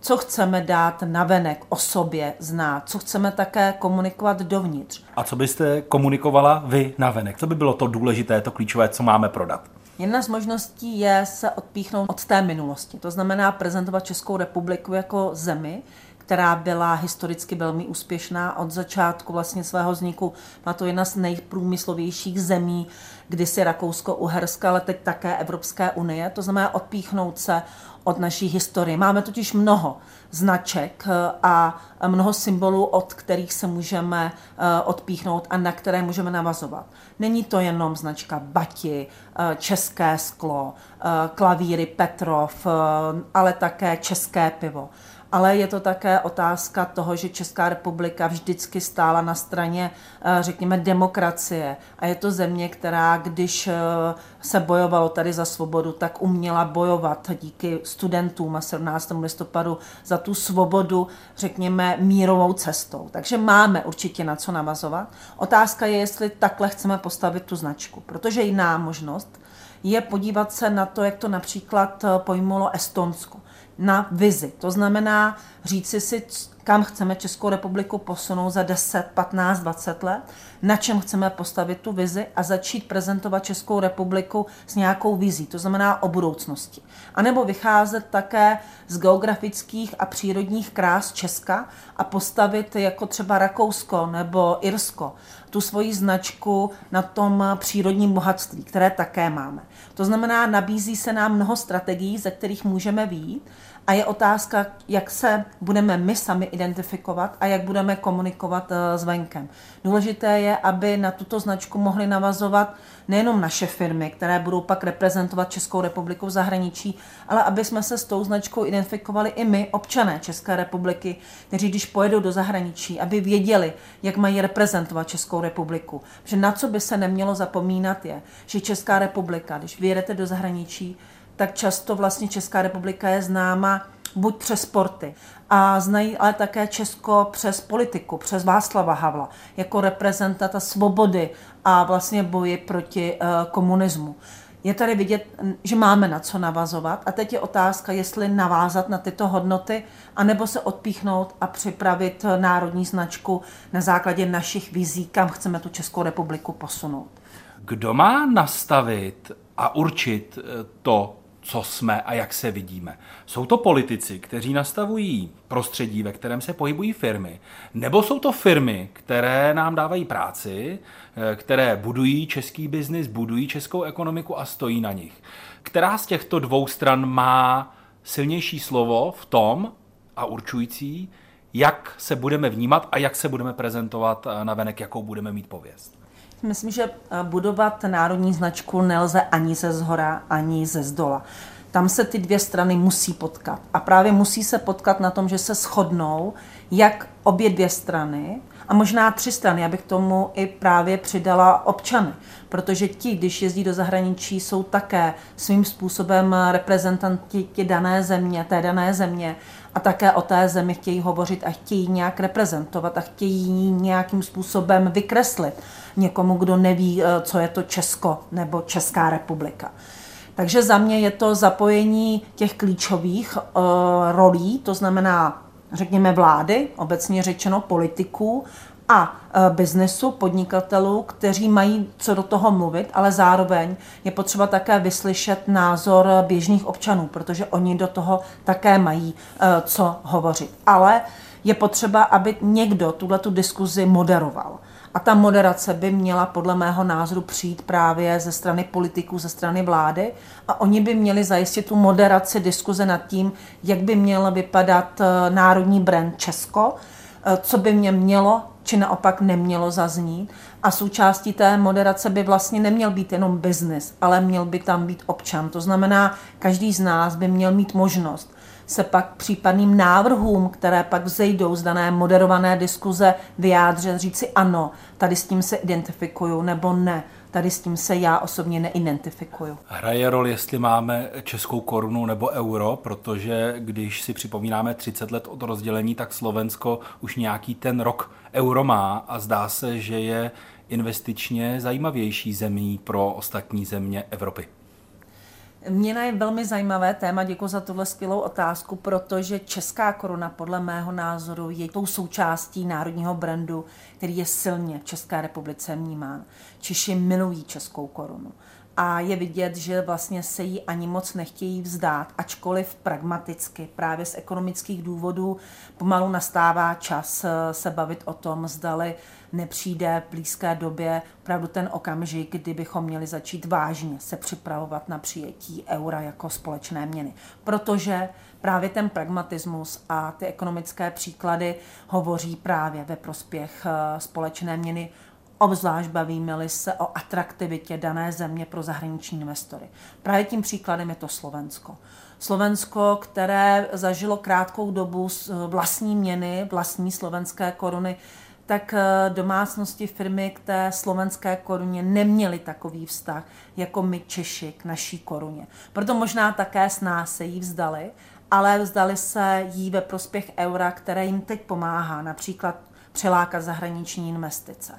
co chceme dát navenek o sobě znát, co chceme také komunikovat dovnitř. A co byste komunikovala vy navenek? Co by bylo to důležité, to klíčové, co máme prodat? Jedna z možností je se odpíchnout od té minulosti. To znamená prezentovat Českou republiku jako zemi, která byla historicky velmi úspěšná od začátku vlastně svého vzniku. Má to jedna z nejprůmyslovějších zemí, kdysi Rakousko-Uherska, ale teď také Evropské unie. To znamená odpíchnout se od naší historie. Máme totiž mnoho značek eh, a mnoho symbolů, od kterých se můžeme eh, odpíchnout a na které můžeme navazovat. Není to jenom značka Bati, eh, české sklo, klavíry Petrov, ale také české pivo ale je to také otázka toho, že Česká republika vždycky stála na straně, eh, řekněme, demokracie. A je to země, která, když eh, se bojovalo tady za svobodu, tak uměla bojovat díky studentům a 17. listopadu za tu svobodu, řekněme, mírovou cestou. Takže máme určitě na co navazovat. Otázka je, jestli takhle chceme postavit tu značku, protože jiná možnost je podívat se na to, jak to například eh, pojmulo Estonsku na vizi. To znamená říci si, kam chceme Českou republiku posunout za 10, 15, 20 let, na čem chceme postavit tu vizi a začít prezentovat Českou republiku s nějakou vizí, to znamená o budoucnosti. A nebo vycházet také z geografických a přírodních krás Česka a postavit jako třeba Rakousko nebo Irsko tu svoji značku na tom přírodním bohatství, které také máme. To znamená, nabízí se nám mnoho strategií, ze kterých můžeme výjít a je otázka, jak se budeme my sami identifikovat a jak budeme komunikovat eh, s venkem. Důležité je, aby na tuto značku mohly navazovat nejenom naše firmy, které budou pak reprezentovat Českou republiku v zahraničí, ale aby jsme se s tou značkou identifikovali i my, občané České republiky, kteří když pojedou do zahraničí, aby věděli, jak mají reprezentovat Českou republiku. Že na co by se nemělo zapomínat je, že Česká republika, když vyjedete do zahraničí, tak často vlastně Česká republika je známa buď přes sporty, a znají ale také Česko přes politiku, přes Václava Havla, jako reprezentanta svobody a vlastně boji proti uh, komunismu. Je tady vidět, že máme na co navazovat a teď je otázka, jestli navázat na tyto hodnoty, anebo se odpíchnout a připravit národní značku na základě našich vizí, kam chceme tu Českou republiku posunout. Kdo má nastavit a určit eh, to, co jsme a jak se vidíme. Jsou to politici, kteří nastavují prostředí, ve kterém se pohybují firmy, nebo jsou to firmy, které nám dávají práci, eh, které budují český biznis, budují českou ekonomiku a stojí na nich. Která z těchto dvou stran má silnější slovo v tom a určující, jak se budeme vnímat a jak se budeme prezentovat eh, na venek, jakou budeme mít pověst? Myslím, že eh, budovat národní značku nelze ani ze zhora, ani ze zdola. Tam se ty dvě strany musí potkat. A právě musí se potkat na tom, že se shodnou, jak obě dvě strany, a možná tři strany, abych tomu i právě přidala občany. Protože ti, když jezdí do zahraničí, jsou také svým způsobem reprezentanti dané země, té dané země a také o té zemi chtějí hovořit a chtějí nějak reprezentovat a chtějí nějakým způsobem vykreslit někomu, kdo neví, eh, co je to Česko nebo Česká republika. Takže za mě je to zapojení těch klíčových uh, rolí, to znamená, řekněme, vlády, obecně řečeno politiků a uh, biznesu, podnikatelů, kteří mají co do toho mluvit, ale zároveň je potřeba také vyslyšet názor běžných občanů, protože oni do toho také mají uh, co hovořit. Ale je potřeba, aby někdo tuhle tu diskuzi moderoval. A ta moderace by měla podle mého názoru přijít právě ze strany politiků, ze strany vlády. A oni by měli zajistit tu moderaci diskuze nad tím, jak by měl vypadat eh, národní brand Česko, co by mě mělo či naopak nemělo zaznít. A součástí té moderace by vlastně neměl být jenom biznis, ale měl by tam být občan. To znamená, každý z nás by měl mít možnost se pak případným návrhům, které pak vzejdou z dané moderované diskuze, vyjádřit, říci ano, tady s tím se identifikuju, nebo ne, tady s tím se já osobně neidentifikuju. Hraje roli, jestli máme českou korunu nebo euro, protože když si připomínáme 30 let od rozdělení, tak Slovensko už nějaký ten rok euro má a zdá se, že je investičně zajímavější zemí pro ostatní země Evropy. Měna je velmi zajímavé téma, děkuji za tuhle skvělou otázku, protože česká koruna podle mého názoru je tou součástí národního brandu, který je silně v České republice vnímán. Češi milují českou korunu a je vidět, že vlastně se jí ani moc nechtějí vzdát, ačkoliv pragmaticky, právě z ekonomických důvodů pomalu nastává čas eh, se bavit o tom, zdali nepřijde v blízké době opravdu ten okamžik, kdy bychom měli začít vážně se připravovat na přijetí eura jako společné měny. Protože právě ten pragmatismus a ty ekonomické příklady hovoří právě ve prospěch eh, společné měny obzvlášť bavíme-li se o atraktivitě dané země pro zahraniční investory. Právě tím příkladem je to Slovensko. Slovensko, které zažilo krátkou dobu vlastní měny, vlastní slovenské koruny, tak eh, domácnosti firmy k té slovenské koruně neměly takový vztah, jako my Češi k naší koruně. Proto možná také s nás se jí vzdali, ale vzdali se jí ve prospěch eura, které jim teď pomáhá, například přelákat zahraniční investice.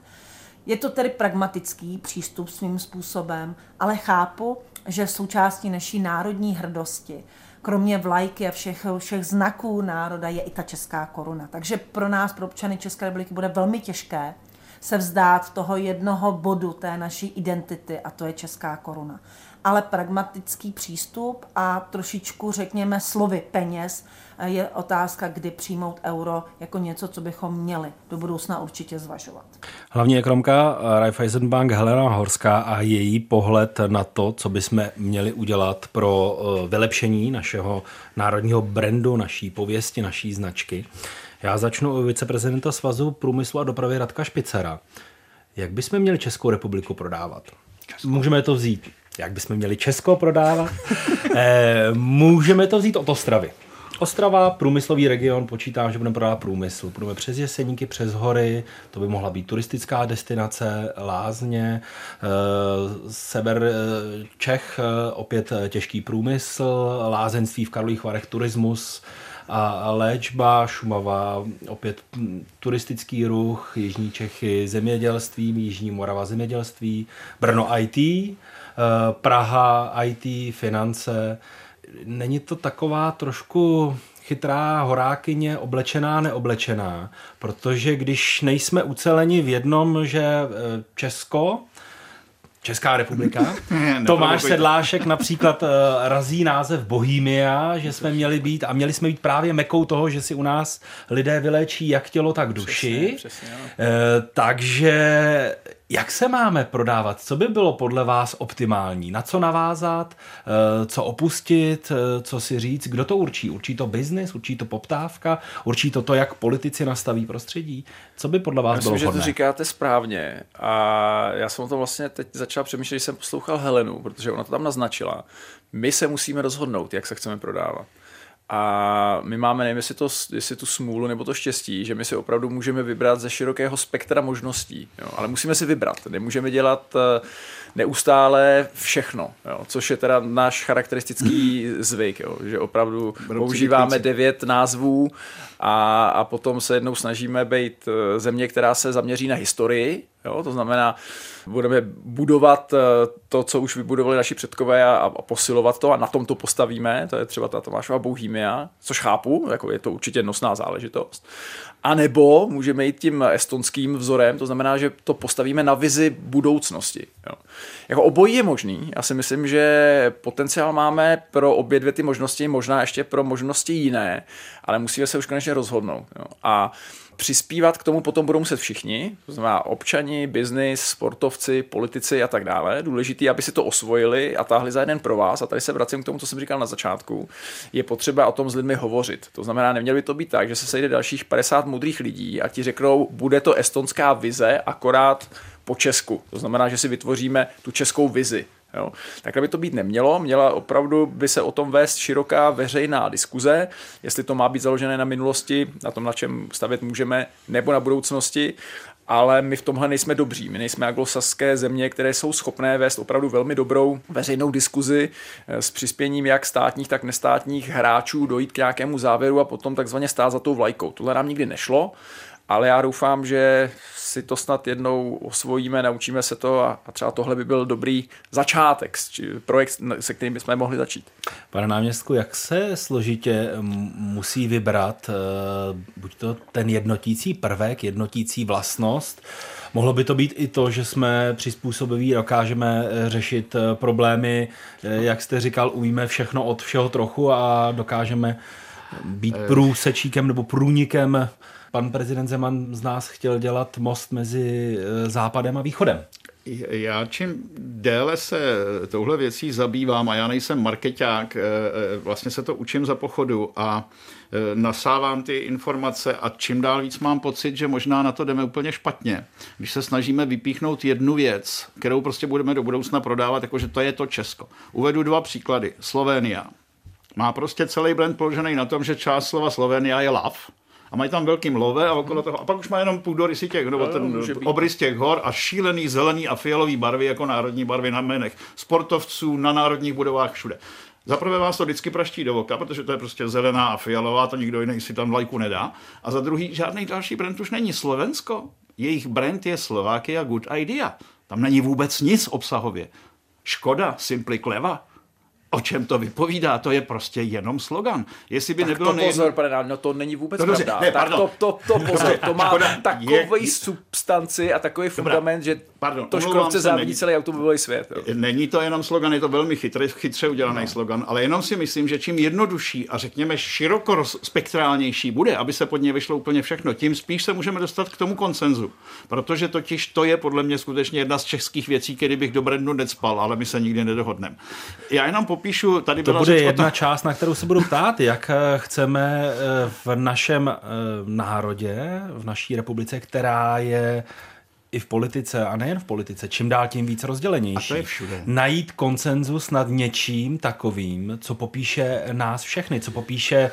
Je to tedy pragmatický přístup svým způsobem, ale chápu, že součástí naší národní hrdosti, kromě vlajky a všech, všech znaků národa, je i ta česká koruna. Takže pro nás, pro občany České republiky, bude velmi těžké se vzdát toho jednoho bodu té naší identity, a to je česká koruna ale pragmatický přístup a trošičku, řekněme, slovy peněz je otázka, kdy přijmout euro jako něco, co bychom měli do budoucna určitě zvažovat. Hlavní ekonomka Raiffeisenbank Helena Horská a její pohled na to, co bychom měli udělat pro eh, vylepšení našeho národního brandu, naší pověsti, naší značky. Já začnu u viceprezidenta Svazu průmyslu a dopravy Radka Špicera. Jak bychom měli Českou republiku prodávat? Můžeme to vzít jak bychom měli Česko prodávat. e, můžeme to vzít od Ostravy. Ostrava, průmyslový region, počítám, že budeme prodávat průmysl. Budeme přes Jeseníky, přes hory, to by mohla být turistická destinace, lázně, e, sever e, Čech, opět těžký průmysl, lázenství v Karlových Varech, turismus, a léčba, Šumava, opět turistický ruch, Jižní Čechy zemědělství, Jižní Morava zemědělství, Brno IT, Eh, Praha, IT, finance. Není to taková trošku chytrá horákyně oblečená, neoblečená, protože když nejsme uceleni v jednom, že eh, Česko, Česká republika. Tomáš Sedlášek například uh, razí název Bohemia, že jsme měli být a měli jsme být právě mekou toho, že si u nás lidé vyléčí jak tělo, tak duši. Přesně, přesně, uh, takže jak se máme prodávat? Co by bylo podle vás optimální? Na co navázat? Uh, co opustit? Uh, co si říct? Kdo to určí? Určí to biznis? Určí to poptávka? Určí to to, jak politici nastaví prostředí? Co by podle vás já bylo myslím, že to říkáte správně. A já jsem o tom vlastně teď začal přemýšlet, když jsem poslouchal Helenu, protože ona to tam naznačila. My se musíme rozhodnout, jak se chceme prodávat. A my máme, nevím, jestli, to, jestli tu smůlu nebo to štěstí, že my si opravdu můžeme vybrat ze širokého spektra možností. Jo? Ale musíme si vybrat. Nemůžeme dělat uh, neustále všechno, jo, což je teda náš charakteristický zvyk, jo, že opravdu používáme devět názvů a, a potom se jednou snažíme být eh, země, která se zaměří na historii, jo, to znamená, budeme budovat eh, to, co už vybudovali naši předkové a, a posilovat to a na tom to postavíme, to je třeba ta Tomášova Bohemia, což chápu, jako je to určitě nosná záležitost. A nebo můžeme jít tím estonským vzorem, to znamená, že to postavíme na vizi budoucnosti. Jo. Jako obojí je možný. Já si myslím, že potenciál máme pro obě dvě ty možnosti, možná ještě pro možnosti jiné, ale musíme se už konečně rozhodnout. Jo. A přispívat k tomu potom budou muset všichni, to znamená občani, biznis, sportovci, politici a tak dále. Důležité, aby si to osvojili a táhli za jeden pro vás. A tady se vracím k tomu, co jsem říkal na začátku. Je potřeba o tom s lidmi hovořit. To znamená, nemělo by to být tak, že se sejde dalších 50 mudrých lidí a ti řeknou, bude to estonská vize, akorát po Česku. To znamená, že si vytvoříme tu českou vizi. Jo. Takhle by to být nemělo, měla opravdu by se o tom vést široká veřejná diskuze, jestli to má být založené na minulosti, na tom, na čem stavět můžeme, nebo na budoucnosti, ale my v tomhle nejsme dobří. My nejsme anglosaské země, které jsou schopné vést opravdu velmi dobrou veřejnou diskuzi eh, s přispěním jak státních, tak nestátních hráčů, dojít k nějakému závěru a potom takzvaně stát za tou vlajkou. Tohle nám nikdy nešlo, ale já doufám, že si to snad jednou osvojíme, naučíme se to a, a třeba tohle by byl dobrý začátek, projekt, se kterým bychom mohli začít. Pane náměstku, jak se složitě musí vybrat eh, buď to ten jednotící prvek, jednotící vlastnost, Mohlo by to být i to, že jsme přizpůsobiví, dokážeme eh, řešit eh, problémy, jak jste říkal, umíme všechno od všeho trochu a dokážeme být průsečíkem nebo průnikem pan prezident Zeman z nás chtěl dělat most mezi eh, západem a východem. Já čím déle se touhle věcí zabývám, a já nejsem marketák, eh, eh, vlastně se to učím za pochodu a nasávám ty informace a čím dál víc mám pocit, že možná na to jdeme úplně špatně. Když se snažíme vypíchnout jednu věc, kterou prostě budeme do budoucna prodávat, jakože to je to Česko. Uvedu dva příklady. Slovénia. Má prostě celý brand položený na tom, že část slova Slovenia je love, a mají tam velký mlove a okolo toho. A pak už má jenom půdorysy těch, nebo ten obrys těch hor a šílený zelený a fialový barvy jako národní barvy na jménech sportovců, na národních budovách všude. Za prvé vás to vždycky praští do oka, protože to je prostě zelená a fialová, to nikdo jiný si tam lajku nedá. A za druhý, žádný další brand už není Slovensko. Jejich brand je Slovakia Good Idea. Tam není vůbec nic obsahově. Škoda, Simply Cleva, O čem to vypovídá? To je prostě jenom slogan. Jestli by tak nebylo to nej... pozor, pane no to není vůbec to pravda. Ne, tak to, to, to pozor, to má takový je... substanci a takový fundament, že pardon, to škodovce závidí celý automobilový svět. Jo. Není to jenom slogan, je to velmi chytrý, chytře udělaný no. slogan, ale jenom si myslím, že čím jednodušší a řekněme široko spektrálnější bude, aby se pod ně vyšlo úplně všechno, tím spíš se můžeme dostat k tomu konsenzu. Protože totiž to je podle mě skutečně jedna z českých věcí, který bych do Brendu necpal, ale my se nikdy nedohodneme. Já jenom popíšu, tady to bude jedna to... část, na kterou se budu ptát, jak eh, chceme eh, v našem eh, národě, v naší republice, která je i v politice, a nejen v politice, čím dál tím víc rozdělenější. A to je všude. Najít konsenzus nad něčím takovým, co popíše nás všechny, co popíše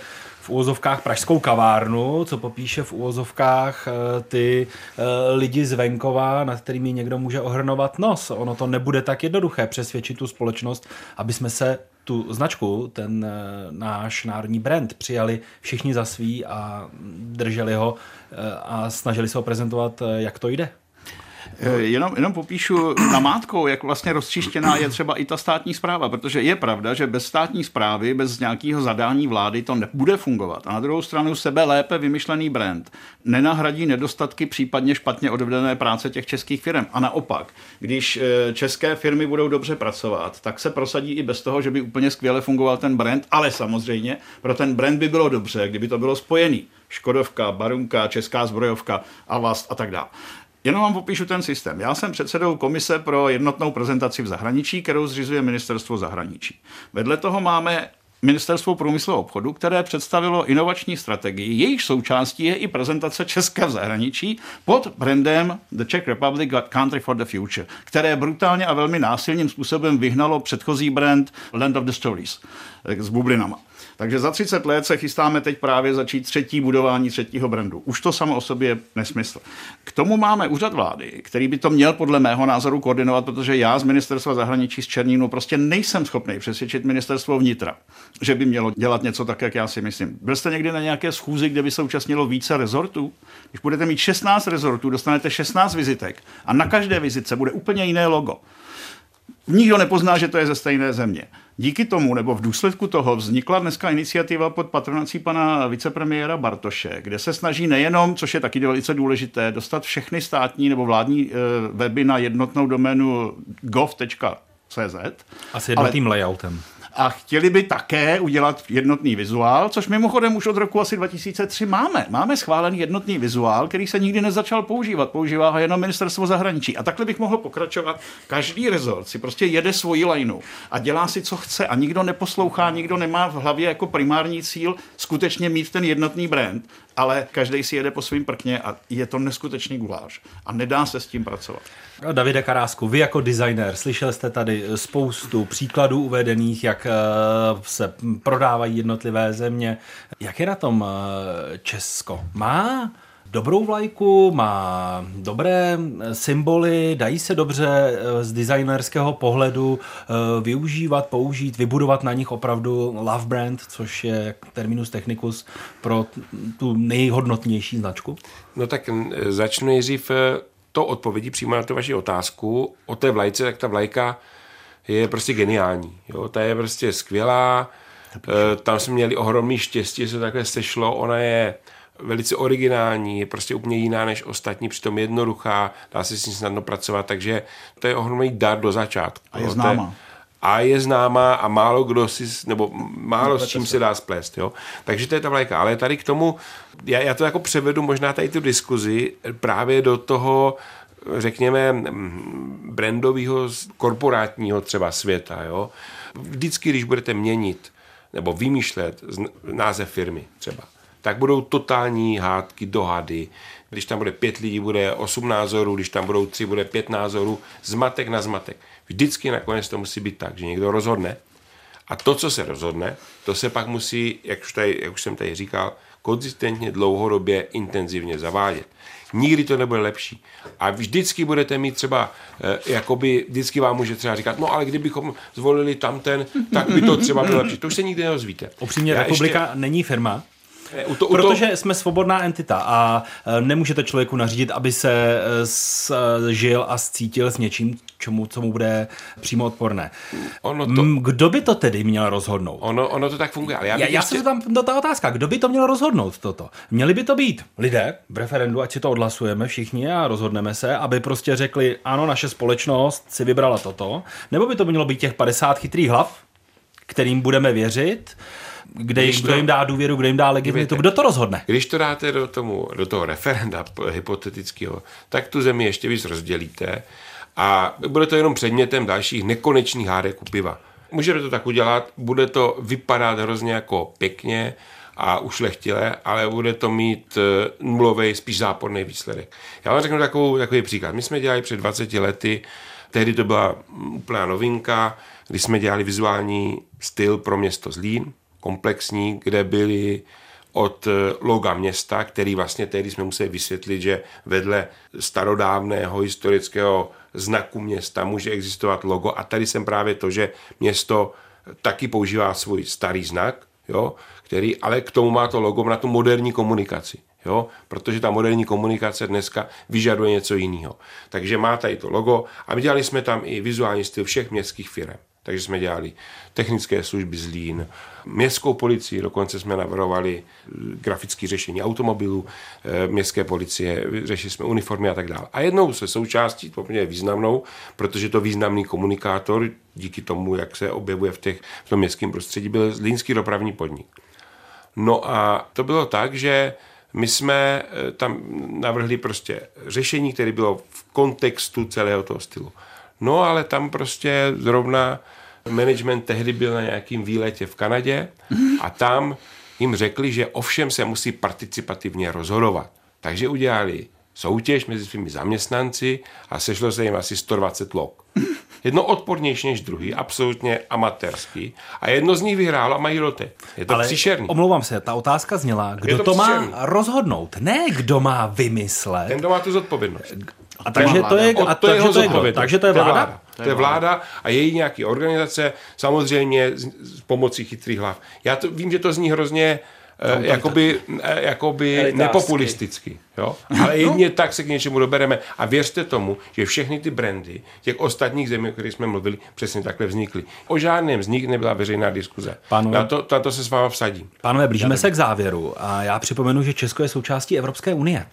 úvozovkách pražskou kavárnu, co popíše v úvozovkách eh, ty eh, lidi z venkova, nad kterými někdo může ohrnovat nos. Ono to nebude tak jednoduché přesvědčit tu společnost, aby jsme se tu značku, ten eh, náš národní brand přijali všichni za svý a drželi ho a snažili se ho prezentovat, jak to jde. Eh, jenom, jenom popíšu namátkou, jak vlastně rozčištěná je třeba i ta státní zpráva, protože je pravda, že bez státní zprávy, bez nějakého zadání vlády to nebude fungovat. A na druhou stranu sebe lépe vymyšlený brand nenahradí nedostatky případně špatně odvedené práce těch českých firm. A naopak, když eh, české firmy budou dobře pracovat, tak se prosadí i bez toho, že by úplně skvěle fungoval ten brand, ale samozřejmě pro ten brand by bylo dobře, kdyby to bylo spojený. Škodovka, Barunka, Česká zbrojovka, Avast a tak dále. Jenom vám popíšu ten systém. Já jsem předsedou komise pro jednotnou prezentaci v zahraničí, kterou zřizuje ministerstvo zahraničí. Vedle toho máme Ministerstvo průmyslu a obchodu, které představilo inovační strategii. Jejich součástí je i prezentace Česka v zahraničí pod brandem The Czech Republic Country for the Future, které brutálně a velmi násilným způsobem vyhnalo předchozí brand Land of the Stories s bublinama. Takže za 30 let se chystáme teď právě začít třetí budování třetího brandu. Už to samo o sobě je nesmysl. K tomu máme úřad vlády, který by to měl podle mého názoru koordinovat, protože já z ministerstva zahraničí z Černínu prostě nejsem schopný přesvědčit ministerstvo vnitra, že by mělo dělat něco tak, jak já si myslím. Byl jste někdy na nějaké schůzi, kde by se účastnilo více rezortů? Když budete mít 16 rezortů, dostanete 16 vizitek a na každé vizitce bude úplně jiné logo. Nikdo nepozná, že to je ze stejné země. Díky tomu, nebo v důsledku toho, vznikla dneska iniciativa pod patronací pana vicepremiéra Bartoše, kde se snaží nejenom, což je taky velice důležité, dostat všechny státní nebo vládní eh, weby na jednotnou doménu gov.cz. A s jednotným ale, layoutem. A chtěli by také udělat jednotný vizuál, což mimochodem už od roku asi 2003 máme. Máme schválený jednotný vizuál, který se nikdy nezačal používat. Používá ho jenom ministerstvo zahraničí. A takhle bych mohl pokračovat. Každý rezort si prostě jede svoji lajnu a dělá si, co chce a nikdo neposlouchá, nikdo nemá v hlavě jako primární cíl skutečně mít ten jednotný brand, ale každý si jede po svým prkně a je to neskutečný guláš a nedá se s tím pracovat. Davide Karásku, vy jako designer, slyšel jste tady spoustu příkladů uvedených, jak eh, se prodávají jednotlivé země. Jak je na tom eh, Česko? Má dobrou vlajku, má dobré symboly, dají se dobře eh, z designerského pohledu využívat, použít, vybudovat na nich opravdu love brand, což je terminus technicus pro tu nejhodnotnější značku? No tak začnu nejdřív to odpovědí přímo na tu vaši otázku o té vlajce, tak ta vlajka je prostě geniální. Jo? Ta je prostě skvělá, tam jsme měli ohromný štěstí, že se takhle sešlo, ona je velice originální, je prostě úplně jiná než ostatní, přitom jednoduchá, dá se s ní snadno pracovat, takže to je ohromný dar do začátku. A je známá a je známá a málo kdo si, nebo málo s čím se dá splést. Jo? Takže to je ta vlajka. Ale tady k tomu, já, já to jako převedu možná tady tu diskuzi právě do toho, řekněme, brandového, korporátního třeba světa. Jo? Vždycky, když budete měnit nebo vymýšlet název firmy třeba, tak budou totální hádky, dohady. Když tam bude pět lidí, bude osm názorů, když tam budou tři, bude pět názorů, zmatek na zmatek. Vždycky nakonec to musí být tak, že někdo rozhodne a to, co se rozhodne, to se pak musí, jak už, tady, jak už jsem tady říkal, konzistentně, dlouhodobě, intenzivně zavádět. Nikdy to nebude lepší. A vždycky budete mít třeba, eh, jakoby, vždycky vám může třeba říkat, no ale kdybychom zvolili tamten, tak by to třeba bylo lepší. To už se nikdy neozvíte. Upřímně, Já republika ještě... není firma, u to, u Protože to... jsme svobodná entita a e, nemůžete člověku nařídit, aby se e, žil a cítil s něčím, čemu, co mu bude přímo odporné. Ono to... Kdo by to tedy měl rozhodnout? Ono, ono to tak funguje. Ale já, já, já ještě... se tam do ta otázka, kdo by to měl rozhodnout toto? Měli by to být lidé v referendu, ať si to odhlasujeme všichni a rozhodneme se, aby prostě řekli, ano, naše společnost si vybrala toto, nebo by to mělo být těch 50 chytrých hlav, kterým budeme věřit, kde, když kdo to, jim dá důvěru, kdo jim dá legitimitu, kdo to rozhodne? Když to dáte do, tomu, do toho referenda hypotetického, tak tu zemi ještě víc rozdělíte a bude to jenom předmětem dalších nekonečných hádek u piva. Můžete to tak udělat, bude to vypadat hrozně jako pěkně a ušlechtile, ale bude to mít eh, nulový, spíš záporný výsledek. Já vám řeknu takovou, takový příklad. My jsme dělali před 20 lety, tehdy to byla úplná novinka, kdy jsme dělali vizuální styl pro město Zlín, komplexní, kde byly od eh, loga města, který vlastně tehdy jsme museli vysvětlit, že vedle starodávného historického znaku města může existovat logo a tady jsem právě to, že město taky používá svůj starý znak, jo, který ale k tomu má to logo na tu moderní komunikaci. Jo? Protože ta moderní komunikace dneska vyžaduje něco jiného. Takže má tady to logo a my dělali jsme tam i vizuální styl všech městských firm. Takže jsme dělali technické služby z Lín, městskou policii, dokonce jsme navrhovali eh, grafické řešení automobilů, eh, městské policie, řešili jsme uniformy a tak dále. A jednou se součástí, poměrně významnou, protože to významný komunikátor, díky tomu, jak se objevuje v, těch, v tom městském prostředí, byl Línský dopravní podnik. No a to bylo tak, že my jsme eh, tam navrhli prostě řešení, které bylo v kontextu celého toho stylu. No ale tam prostě zrovna management tehdy byl na nějakým výletě v Kanadě a tam jim řekli, že ovšem se musí participativně rozhodovat. Takže udělali soutěž mezi svými zaměstnanci a sešlo se jim asi 120 log. Jedno odpornější než druhý, absolutně amatérský. A jedno z nich vyhrálo a mají roty. Je to Ale příšerný. Omlouvám se, ta otázka zněla, kdo to, to má rozhodnout, ne kdo má vymyslet. Ten, kdo má tu zodpovědnost. A takže to je, a to je takže, to je, takže to je vláda? To je vláda a její nějaký organizace, samozřejmě s pomocí chytrých hlav. Já to, vím, že to zní hrozně uh, jakoby, uh, jakoby nepopulisticky. Jo? Ale no. jedině tak se k něčemu dobereme. A věřte tomu, že všechny ty brandy těch ostatních zemí, o kterých jsme mluvili, přesně takhle vznikly. O žádném z nich nebyla veřejná diskuze. Pánové, na, to, na to se s váma vsadím. Pánové, blížíme se k závěru a já připomenu, že Česko je součástí Evropské unie.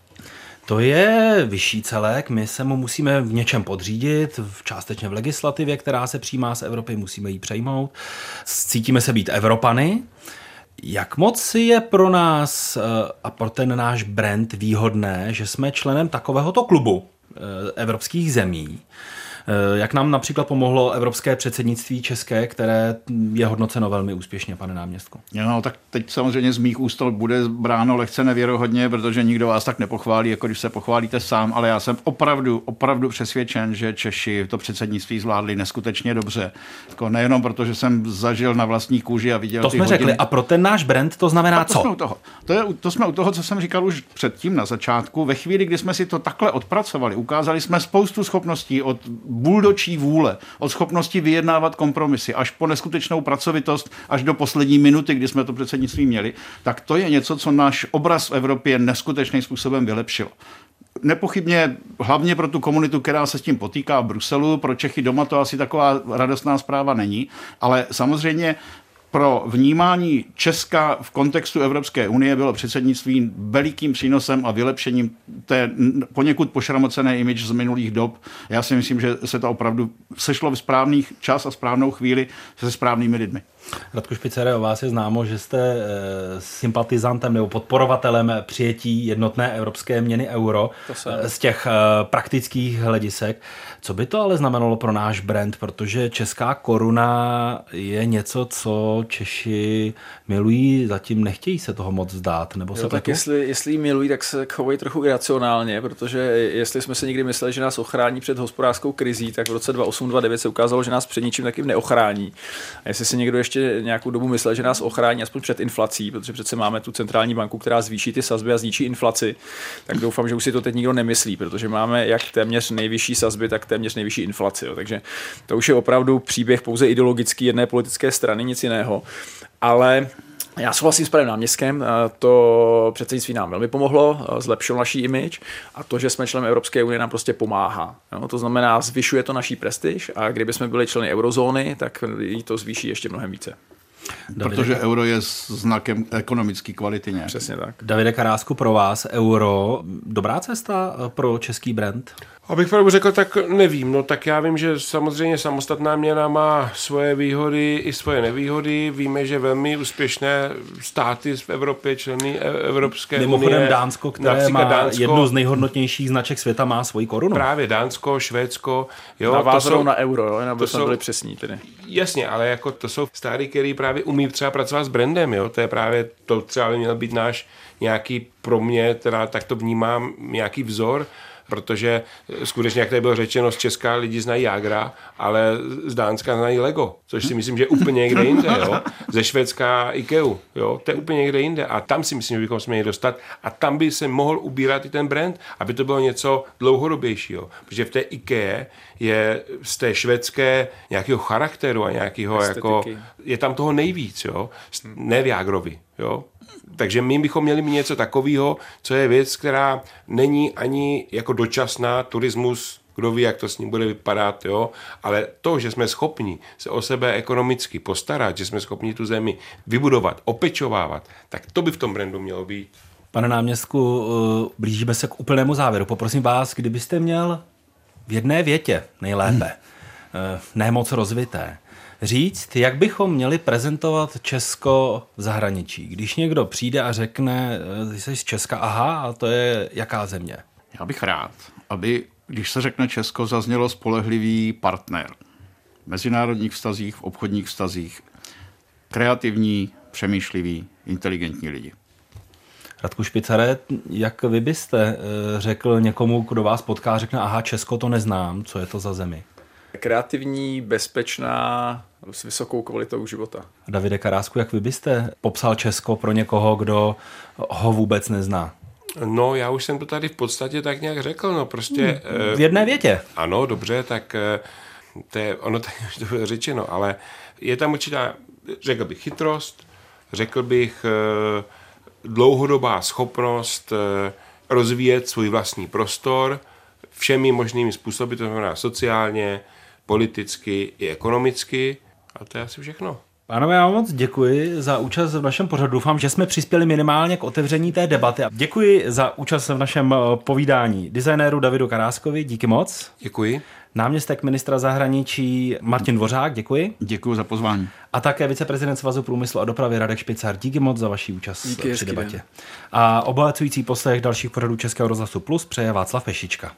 To je vyšší celek, my se mu musíme v něčem podřídit, částečně v legislativě, která se přijímá z Evropy, musíme ji přejmout. Cítíme se být Evropany. Jak moc je pro nás eh, a pro ten náš brand výhodné, že jsme členem takovéhoto klubu eh, evropských zemí? Eh, jak nám například pomohlo evropské předsednictví české, které je hodnoceno velmi úspěšně, pane náměstku? No, tak teď samozřejmě z mých úst bude bráno lehce nevěrohodně, protože nikdo vás tak nepochválí, jako když se pochválíte sám, ale já jsem opravdu, opravdu přesvědčen, že Češi to předsednictví zvládli neskutečně dobře. Jako nejenom proto, že jsem zažil na vlastní kůži a viděl To jsme hodiny. řekli. A pro ten náš brand to znamená to co? Jsme u toho. To, je, to jsme u toho, co jsem říkal už předtím na začátku. Ve chvíli, kdy jsme si to takhle odpracovali, ukázali jsme spoustu schopností od buldočí vůle, od schopnosti vyjednávat kompromisy, až po neskutečnou pracovitost, až do poslední minuty, kdy jsme to předsednictví měli, tak to je něco, co náš obraz v Evropě neskutečným způsobem vylepšilo. Nepochybně hlavně pro tu komunitu, která se s tím potýká v Bruselu, pro Čechy doma to asi taková radostná zpráva není, ale samozřejmě pro vnímání Česka v kontextu Evropské unie bylo předsednictví velikým přínosem a vylepšením té poněkud pošramocené image z minulých dob. Já si myslím, že se to opravdu sešlo v správných čas a správnou chvíli se správnými lidmi. Radku Špicere, o vás je známo, že jste e, sympatizantem nebo podporovatelem přijetí jednotné evropské měny euro e, z těch e, praktických hledisek. Co by to ale znamenalo pro náš brand, protože česká koruna je něco, co Češi milují, zatím nechtějí se toho moc vzdát, nebo jo, se tak jestli, jestli ji milují, tak se chovají trochu iracionálně, protože jestli jsme se někdy mysleli, že nás ochrání před hospodářskou krizí, tak v roce 2008-2009 se ukázalo, že nás před ničím taky neochrání. A jestli si někdo ještě nějakou dobu myslel, že nás ochrání aspoň před inflací, protože přece máme tu centrální banku, která zvýší ty sazby a zničí inflaci, tak doufám, že už si to teď nikdo nemyslí, protože máme jak téměř nejvyšší sazby, tak téměř nejvyšší inflaci. Jo. Takže to už je opravdu příběh pouze ideologický jedné politické strany, nic jiného. Ale já souhlasím s panem náměstkem, to předsednictví nám velmi pomohlo, zlepšilo naší image a to, že jsme členem Evropské unie, nám prostě pomáhá. No, to znamená, zvyšuje to naší prestiž a kdyby jsme byli členy eurozóny, tak jí to zvýší ještě mnohem více. Davide Protože euro je znakem ekonomické kvality nějak. Přesně tak. Davide Karásku, pro vás euro dobrá cesta pro český brand? Abych pravdu řekl, tak nevím. No tak já vím, že samozřejmě samostatná měna má svoje výhody i svoje nevýhody. Víme, že velmi úspěšné státy v Evropě, členy e- Evropské Mimochodem unie. Dánsko, které má Dánsko, jednu z nejhodnotnějších značek světa, má svoji korunu. Právě Dánsko, Švédsko. Jo, Navázanou na euro, jo, aby to jsme jsou, byli přesní tedy. Jasně, ale jako to jsou státy, který právě umí třeba pracovat s brandem, jo. To je právě, to třeba by měl být náš nějaký pro mě, teda tak to vnímám, nějaký vzor, protože skutečně, jak tady bylo řečeno, z Česka lidi znají Jagra, ale z Dánska znají Lego, což si myslím, že je úplně někde jinde, jo. Ze Švédska Ikea, jo, to je úplně někde jinde. A tam si myslím, že bychom se měli dostat a tam by se mohl ubírat i ten brand, aby to bylo něco dlouhodobějšího, protože v té IKEA je z té švédské nějakého charakteru a nějakého jako, je tam toho nejvíc, jo, ne v Jágrovi, jo, takže my bychom měli mít něco takového, co je věc, která není ani jako dočasná, turismus, kdo ví, jak to s ním bude vypadat, jo? ale to, že jsme schopni se o sebe ekonomicky postarat, že jsme schopni tu zemi vybudovat, opečovávat, tak to by v tom brandu mělo být. Pane náměstku, blížíme se k úplnému závěru. Poprosím vás, kdybyste měl v jedné větě nejlépe, hmm. ne moc rozvité, říct, jak bychom měli prezentovat Česko v zahraničí. Když někdo přijde a řekne, ty jsi z Česka, aha, a to je jaká země? Já bych rád, aby, když se řekne Česko, zaznělo spolehlivý partner. V mezinárodních vztazích, v obchodních vztazích. Kreativní, přemýšlivý, inteligentní lidi. Radku Špicare, jak vy byste řekl někomu, kdo vás potká, řekne, aha, Česko to neznám, co je to za zemi? Kreativní, bezpečná, s vysokou kvalitou života. Davide Karásku, jak vy byste popsal Česko pro někoho, kdo ho vůbec nezná? No, já už jsem to tady v podstatě tak nějak řekl, no prostě... V jedné větě. Ano, dobře, tak to je, ono tady už to bylo řečeno, ale je tam určitá, řekl bych, chytrost, řekl bych dlouhodobá schopnost rozvíjet svůj vlastní prostor všemi možnými způsoby, to znamená sociálně, politicky i ekonomicky. A to je asi všechno. Pánové, já moc děkuji za účast v našem pořadu. Doufám, že jsme přispěli minimálně k otevření té debaty. Děkuji za účast v našem eh, povídání designéru Davidu Karáskovi. Díky moc. Děkuji. Náměstek ministra zahraničí Martin Dvořák, děkuji. Děkuji za pozvání. A také viceprezident Svazu průmyslu a dopravy Radek Špicar. Díky moc za vaši účast Díky, při debatě. Den. A obohacující poslech dalších pořadů Českého rozhlasu Plus přeje Václav Pešička.